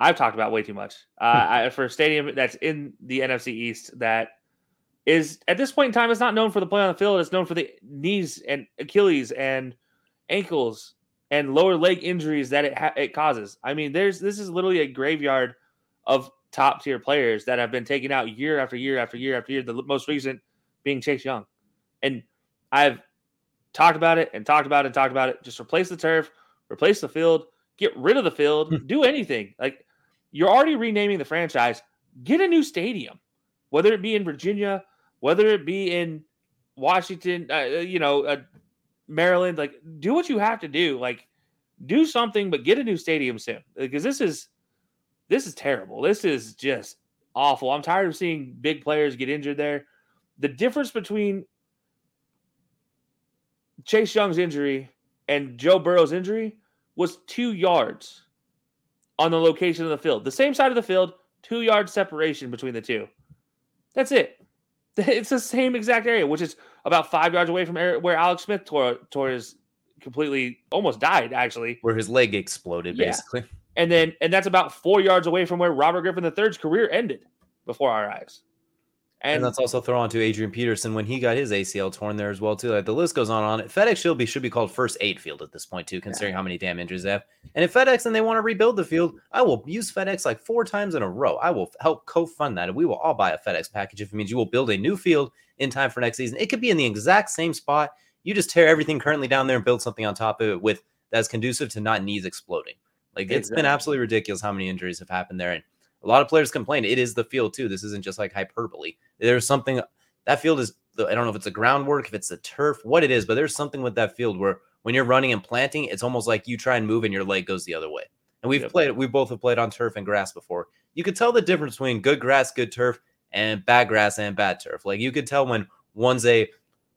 Speaker 2: I've talked about way too much. Uh, I, for a stadium that's in the NFC East that is at this point in time, it's not known for the play on the field. It's known for the knees and Achilles and ankles and lower leg injuries that it ha- it causes. I mean, there's this is literally a graveyard of top tier players that have been taken out year after year after year after year. The most recent being Chase Young, and I've talked about it and talked about it and talked about it. Just replace the turf, replace the field, get rid of the field,
Speaker 1: Hmm.
Speaker 2: do anything. Like you're already renaming the franchise. Get a new stadium, whether it be in Virginia, whether it be in Washington, uh, you know, uh, Maryland. Like do what you have to do. Like do something, but get a new stadium soon because this is this is terrible. This is just awful. I'm tired of seeing big players get injured there. The difference between Chase Young's injury and Joe Burrow's injury was two yards on the location of the field. The same side of the field, two yard separation between the two. That's it. It's the same exact area, which is about five yards away from where Alex Smith tore, tore his completely almost died actually.
Speaker 1: Where his leg exploded,
Speaker 2: Yeah.
Speaker 1: basically.
Speaker 2: And then and that's about four yards away from where Robert Griffin III's career ended before our eyes.
Speaker 1: And,
Speaker 2: And,
Speaker 1: let's also throw on to Adrian Peterson when he got his ACL torn there as well too. Like the list goes on and on. FedEx should be should be called first aid field at this point too, considering how many damn injuries they have. And if FedEx and they want to rebuild the field, I will use FedEx like four times in a row. I will help co-fund that, and we will all buy a FedEx package if it means you will build a new field in time for next season. It could be in the exact same spot. You just tear everything currently down there and build something on top of it with that's conducive to not knees exploding. Like it's been absolutely ridiculous how many injuries have happened there. And a lot of players complain it is the field too. This isn't just like hyperbole. There's something that field is I don't know if it's a groundwork, if it's the turf, what it is, but there's something with that field where when you're running and planting, it's almost like you try and move and your leg goes the other way. And we've
Speaker 2: Yep.
Speaker 1: played, we both have played on turf and grass before. You could tell the difference between good grass, good turf, and bad grass and bad turf. Like you could tell when one's a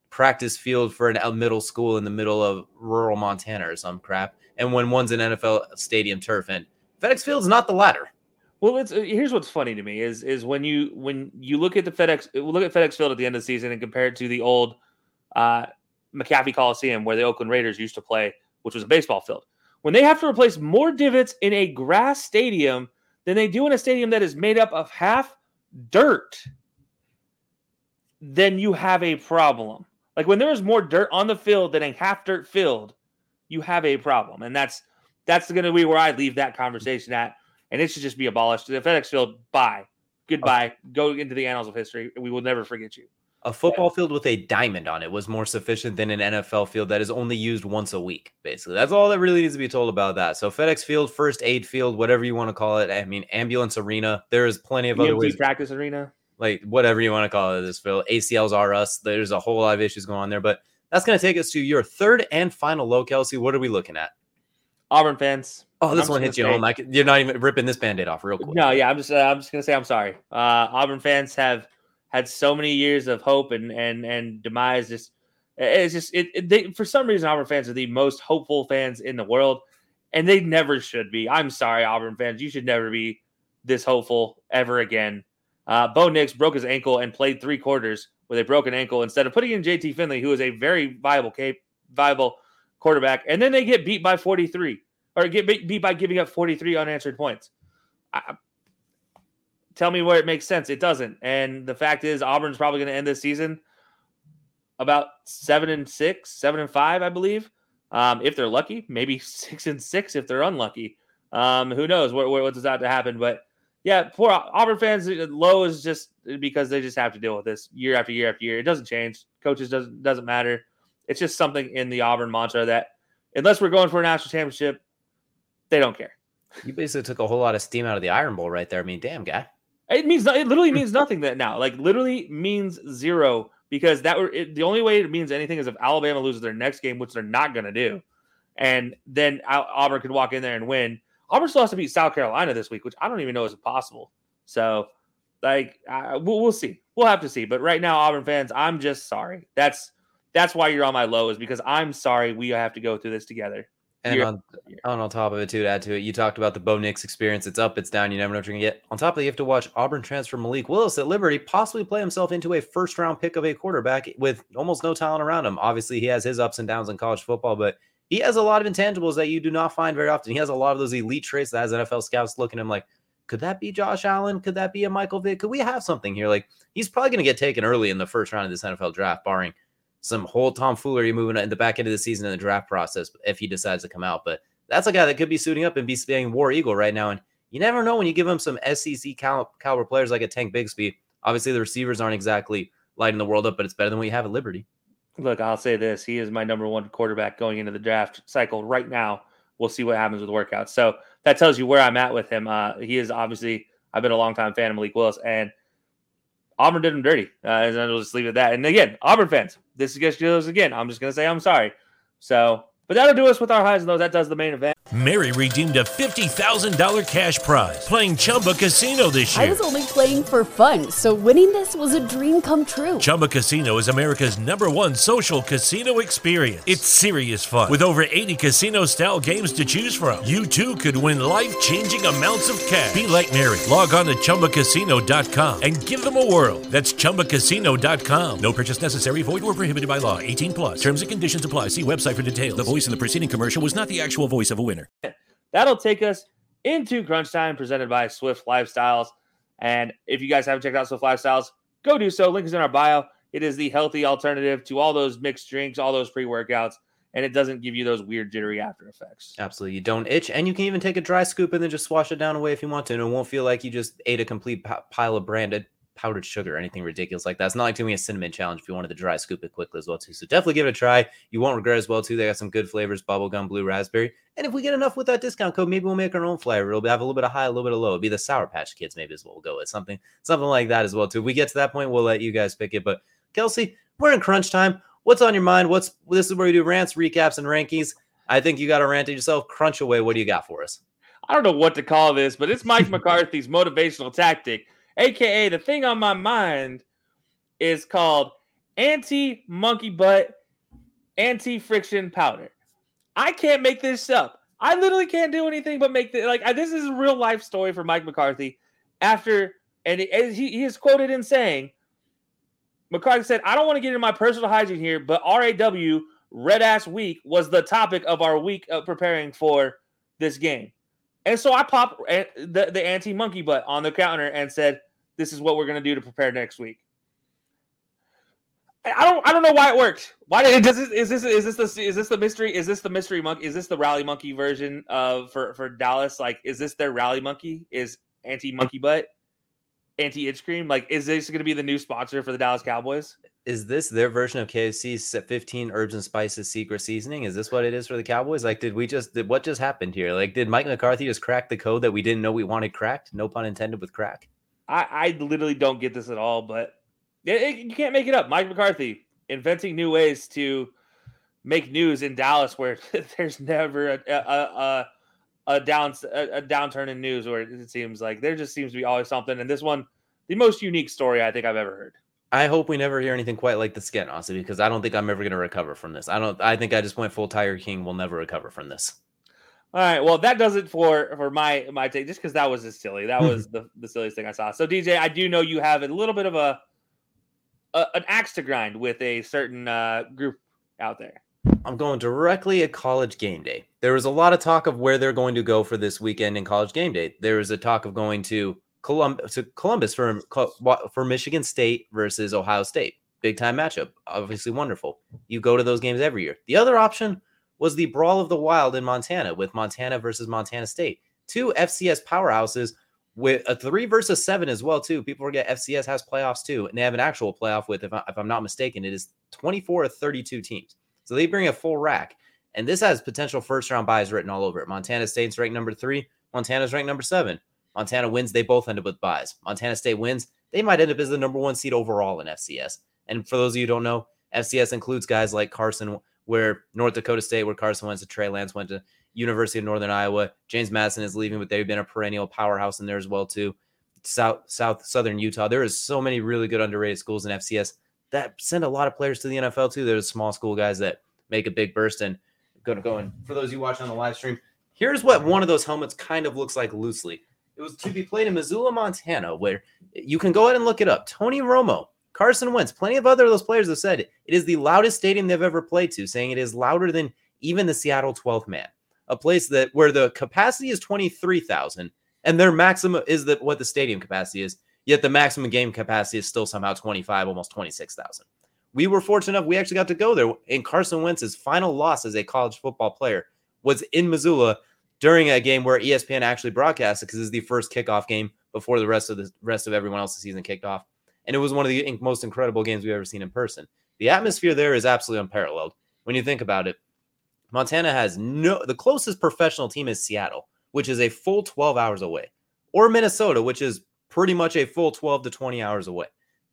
Speaker 1: practice field for an a middle school in the middle of rural Montana or some crap, and when one's an NFL stadium turf. And FedEx Field's not the latter.
Speaker 2: Well, it's uh, here's what's funny to me is is when you when you look at the FedEx look at FedEx Field at the end of the season and compare it to the old uh, McAfee Coliseum where the Oakland Raiders used to play, which was a baseball field. When they have to replace more divots in a grass stadium than they do in a stadium that is made up of half dirt, then you have a problem. Like when there is more dirt on the field than a half dirt field, you have a problem, and that's that's going to be where I leave that conversation at and it should just be abolished. The FedEx Field, bye, goodbye, go into the annals of history. We will never forget you.
Speaker 1: A football field with a diamond on it was more sufficient than an NFL field that is only used once a week. Basically, that's all that really needs to be told about that. So FedEx Field, first aid field, whatever you want to call it. I mean, ambulance arena. There is plenty of other ways,
Speaker 2: practice arena.
Speaker 1: like whatever you want to call it. This field, ACLs are us. There's a whole lot of issues going on there, but that's going to take us to your third and final low, Kelsey. What are we looking at?
Speaker 2: Auburn fans.
Speaker 1: Oh, this
Speaker 2: I'm
Speaker 1: one hits you
Speaker 2: gonna
Speaker 1: home. I can, you're not even ripping this band-aid off real quick.
Speaker 2: No, yeah, I'm just uh, I'm just gonna say I'm sorry. Uh, Auburn fans have had so many years of hope and and and demise. Just it's just it, it they, for some reason Auburn fans are the most hopeful fans in the world, and they never should be. I'm sorry, Auburn fans. You should never be this hopeful ever again. Uh, Bo Nix broke his ankle and played three quarters with a broken ankle instead of putting in JT Finley, who is a very viable viable quarterback, and then they get beat by 43 or get beat by giving up 43 unanswered points. I, tell me where it makes sense. It doesn't. And the fact is, Auburn's probably going to end this season about seven and six, seven and five, I believe. Um, if they're lucky, maybe six and six if they're unlucky. Um, who knows what, what does that to happen? But yeah, poor Auburn fans. uh, Low is just because they just have to deal with this year after year after year. It doesn't change. Coaches doesn't doesn't matter. It's just something in the Auburn mantra that unless we're going for a national championship, they don't care.
Speaker 1: You basically took a whole lot of steam out of the Iron Bowl right there. I mean, damn guy.
Speaker 2: It means it literally means nothing that now. Like literally means zero because that were it, the only way it means anything is if Alabama loses their next game, which they're not going to do, and then Auburn could walk in there and win. Auburn still has to beat South Carolina this week, which I don't even know is possible. So, like, uh, we'll, we'll see. We'll have to see. But right now, Auburn fans, I'm just sorry. That's that's why you're on my low is because I'm sorry we have to go through this together.
Speaker 1: And
Speaker 2: year
Speaker 1: on, on on top of it, too, to add to it, you talked about the Bo Nix experience. It's up, it's down. You never know what you're gonna get. On top of it, you have to watch Auburn transfer Malik Willis at Liberty possibly play himself into a first round pick of a quarterback with almost no talent around him. Obviously, he has his ups and downs in college football, but he has a lot of intangibles that you do not find very often. He has a lot of those elite traits that has NFL scouts looking at him like, could that be Josh Allen? Could that be a Michael Vick? Could we have something here? Like he's probably going to get taken early in the first round of this NFL draft, barring some whole tomfoolery moving in the back end of the season in the draft process if he decides to come out. But that's a guy that could be suiting up and be being War Eagle right now. And you never know when you give him some SEC cal- caliber players like a Tank Bigsby. Obviously, the receivers aren't exactly lighting the world up, but it's better than what you have at Liberty.
Speaker 2: Look, I'll say this: he is my number one quarterback going into the draft cycle right now. We'll see what happens with workouts. So that tells you where I'm at with him. Uh, he is obviously I've been a long time fan of Malik Willis, and Auburn did him dirty. Uh, and I'll just leave it at that. And again, Auburn fans, this is just again. I'm just gonna say I'm sorry. So, but that'll do us with our highs and lows. That does the main event.
Speaker 3: Mary redeemed a $50,000 cash prize playing Chumba Casino this year.
Speaker 4: I was only playing for fun, so winning this was a dream come true.
Speaker 3: Chumba Casino is America's number one social casino experience. It's serious fun. With over 80 casino style games to choose from, you too could win life changing amounts of cash. Be like Mary. Log on to chumbacasino.com and give them a whirl. That's chumbacasino.com. No purchase necessary, void or prohibited by law. 18 plus. Terms and conditions apply. See website for details. The voice in the preceding commercial was not the actual voice of a winner.
Speaker 2: That'll take us into Crunch Time presented by Swift Lifestyles. And if you guys haven't checked out Swift Lifestyles, go do so. Link is in our bio. It is the healthy alternative to all those mixed drinks, all those pre workouts, and it doesn't give you those weird jittery after effects.
Speaker 1: Absolutely. You don't itch, and you can even take a dry scoop and then just swash it down away if you want to. And it won't feel like you just ate a complete p- pile of branded powdered sugar or anything ridiculous like that. It's not like doing a cinnamon challenge if you wanted to dry scoop it quickly as well too. So definitely give it a try. You won't regret as well too. They got some good flavors: bubblegum, blue raspberry. And if we get enough with that discount code, maybe we'll make our own flavor. It'll have a little bit of high, a little bit of low. It'll be the Sour Patch Kids. Maybe is what we'll go with. Something, something like that as well too. If we get to that point, we'll let you guys pick it. But Kelsey, we're in crunch time. What's on your mind? What's this is where we do rants, recaps, and rankings. I think you got to rant at yourself. Crunch away. What do you got for us?
Speaker 2: I don't know what to call this, but it's Mike McCarthy's motivational tactic aka the thing on my mind is called anti monkey butt anti friction powder. I can't make this up. I literally can't do anything but make this like I, this is a real life story for Mike McCarthy. After and he, he is quoted in saying, McCarthy said, "I don't want to get into my personal hygiene here, but RAW Red Ass Week was the topic of our week of preparing for this game." And so I popped eh, the, the anti monkey butt on the counter and said, "This is what we're going to do to prepare next week." I don't I don't know why it worked. Why did it does this is this is this the is this the mystery is this the mystery monkey is this the rally monkey version of for for Dallas like is this their rally monkey is anti monkey butt anti itch cream like is this going to be the new sponsor for the Dallas Cowboys?
Speaker 1: Is this their version of KFC's 15 herbs and spices secret seasoning? Is this what it is for the Cowboys? Like, did we just did what just happened here? Like, did Mike McCarthy just crack the code that we didn't know we wanted cracked? No pun intended with crack.
Speaker 2: I, I literally don't get this at all, but it, it, you can't make it up. Mike McCarthy inventing new ways to make news in Dallas, where there's never a a, a, a down a, a downturn in news, where it seems like there just seems to be always something. And this one, the most unique story I think I've ever heard.
Speaker 1: I hope we never hear anything quite like this again, honestly, because I don't think I'm ever going to recover from this. I don't. I think I just went full Tiger King. We'll never recover from this.
Speaker 2: All right. Well, that does it for for my my take. Just because that was just silly. That was the the silliest thing I saw. So DJ, I do know you have a little bit of a, a an axe to grind with a certain uh, group out there.
Speaker 1: I'm going directly at college game day. There was a lot of talk of where they're going to go for this weekend in college game day. There was a talk of going to Columbus, to Columbus for for Michigan State versus Ohio State. Big time matchup. Obviously wonderful. You go to those games every year. The other option was the Brawl of the Wild in Montana with Montana versus Montana State. Two FCS powerhouses with a three versus seven as well too. People forget FCS has playoffs too, and they have an actual playoff with, if, I, if I'm not mistaken, it is 24 or 32 teams. So they bring a full rack, and this has potential first round buys written all over it. Montana State's ranked number three. Montana's ranked number seven. Montana wins, they both end up with buys. Montana State wins, they might end up as the number one seed overall in FCS. And for those of you who don't know, FCS includes guys like Carson, where North Dakota State, where Carson went to Trey Lance, went to University of Northern Iowa. James Madison is leaving, but they've been a perennial powerhouse in there as well too. South, South, Southern Utah. There is so many really good underrated schools in FCS that send a lot of players to the NFL too. There's small school guys that make a big burst and going to go. And for those you watching on the live stream, here's what one of those helmets kind of looks like loosely. It was to be played in Missoula, Montana, where you can go ahead and look it up. Tony Romo, Carson Wentz, plenty of other of those players have said it is the loudest stadium they've ever played to, saying it is louder than even the Seattle 12th man, a place that where the capacity is 23,000 and their maximum is that what the stadium capacity is, yet the maximum game capacity is still somehow 25, almost 26,000. We were fortunate enough, we actually got to go there. And Carson Wentz's final loss as a college football player was in Missoula during a game where ESPN actually broadcasted because it's the first kickoff game before the rest of the rest of everyone else's season kicked off. And it was one of the most incredible games we've ever seen in person. The atmosphere there is absolutely unparalleled. When you think about it, Montana has no the closest professional team is Seattle, which is a full 12 hours away, or Minnesota, which is pretty much a full 12 to 20 hours away.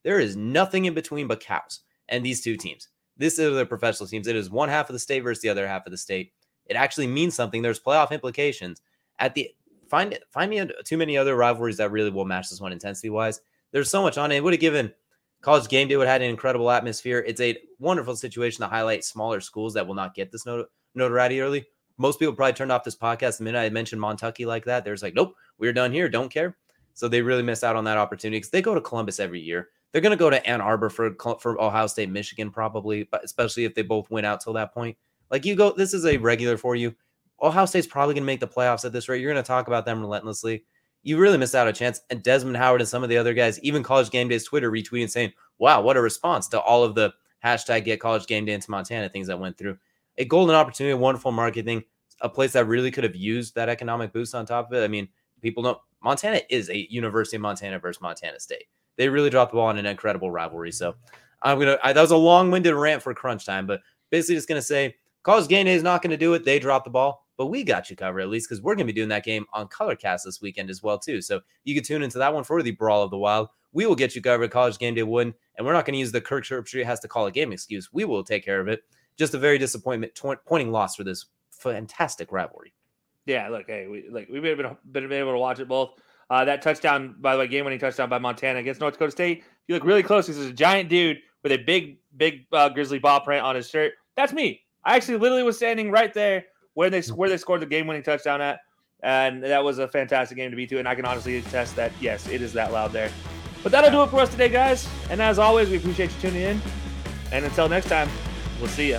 Speaker 1: There is nothing in between but cows and these two teams. This is the professional teams. It is one half of the state versus the other half of the state. It actually means something. There's playoff implications. At the find find me too many other rivalries that really will match this one intensity wise. There's so much on it. It would have given college game day would have had an incredible atmosphere. It's a wonderful situation to highlight smaller schools that will not get this not- notoriety early. Most people probably turned off this podcast the minute I mentioned Montucky like that. There's like, nope, we're done here. Don't care. So they really miss out on that opportunity because they go to Columbus every year. They're going to go to Ann Arbor for for Ohio State, Michigan, probably, but especially if they both win out till that point. Like you go, this is a regular for you. Ohio State's probably going to make the playoffs at this rate. You're going to talk about them relentlessly. You really missed out a chance. And Desmond Howard and some of the other guys, even College Game Day's Twitter retweeting saying, "Wow, what a response to all of the hashtag Get College Game Day into Montana things that went through." A golden opportunity, a wonderful marketing, a place that really could have used that economic boost on top of it. I mean, people know Montana is a University of Montana versus Montana State. They really dropped the ball in an incredible rivalry. So I'm gonna. I, that was a long-winded rant for crunch time, but basically just gonna say College Game Day is not to do it. They dropped the ball, but we got you covered at least because we're to be doing that game on Colorcast this weekend as well too. So you can tune into that one for the Brawl of the Wild. We will get you covered. College Game Day win, and we're not to use the Kirk Herbstreit has to call a game excuse. We will take care of it. Just a very disappointment, pointing loss for this fantastic rivalry.
Speaker 2: Yeah, look, hey, we like we've been, been able to watch it both. Uh, that touchdown, by the way, game winning touchdown by Montana against North Dakota State. If you look really close, because there's a giant dude with a big, big uh, grizzly ball print on his shirt. That's me. I actually literally was standing right there where they where they scored the game winning touchdown at, and that was a fantastic game to be to. And I can honestly attest that yes, it is that loud there. But that'll do it for us today, guys. And as always, we appreciate you tuning in. And until next time, we'll see you.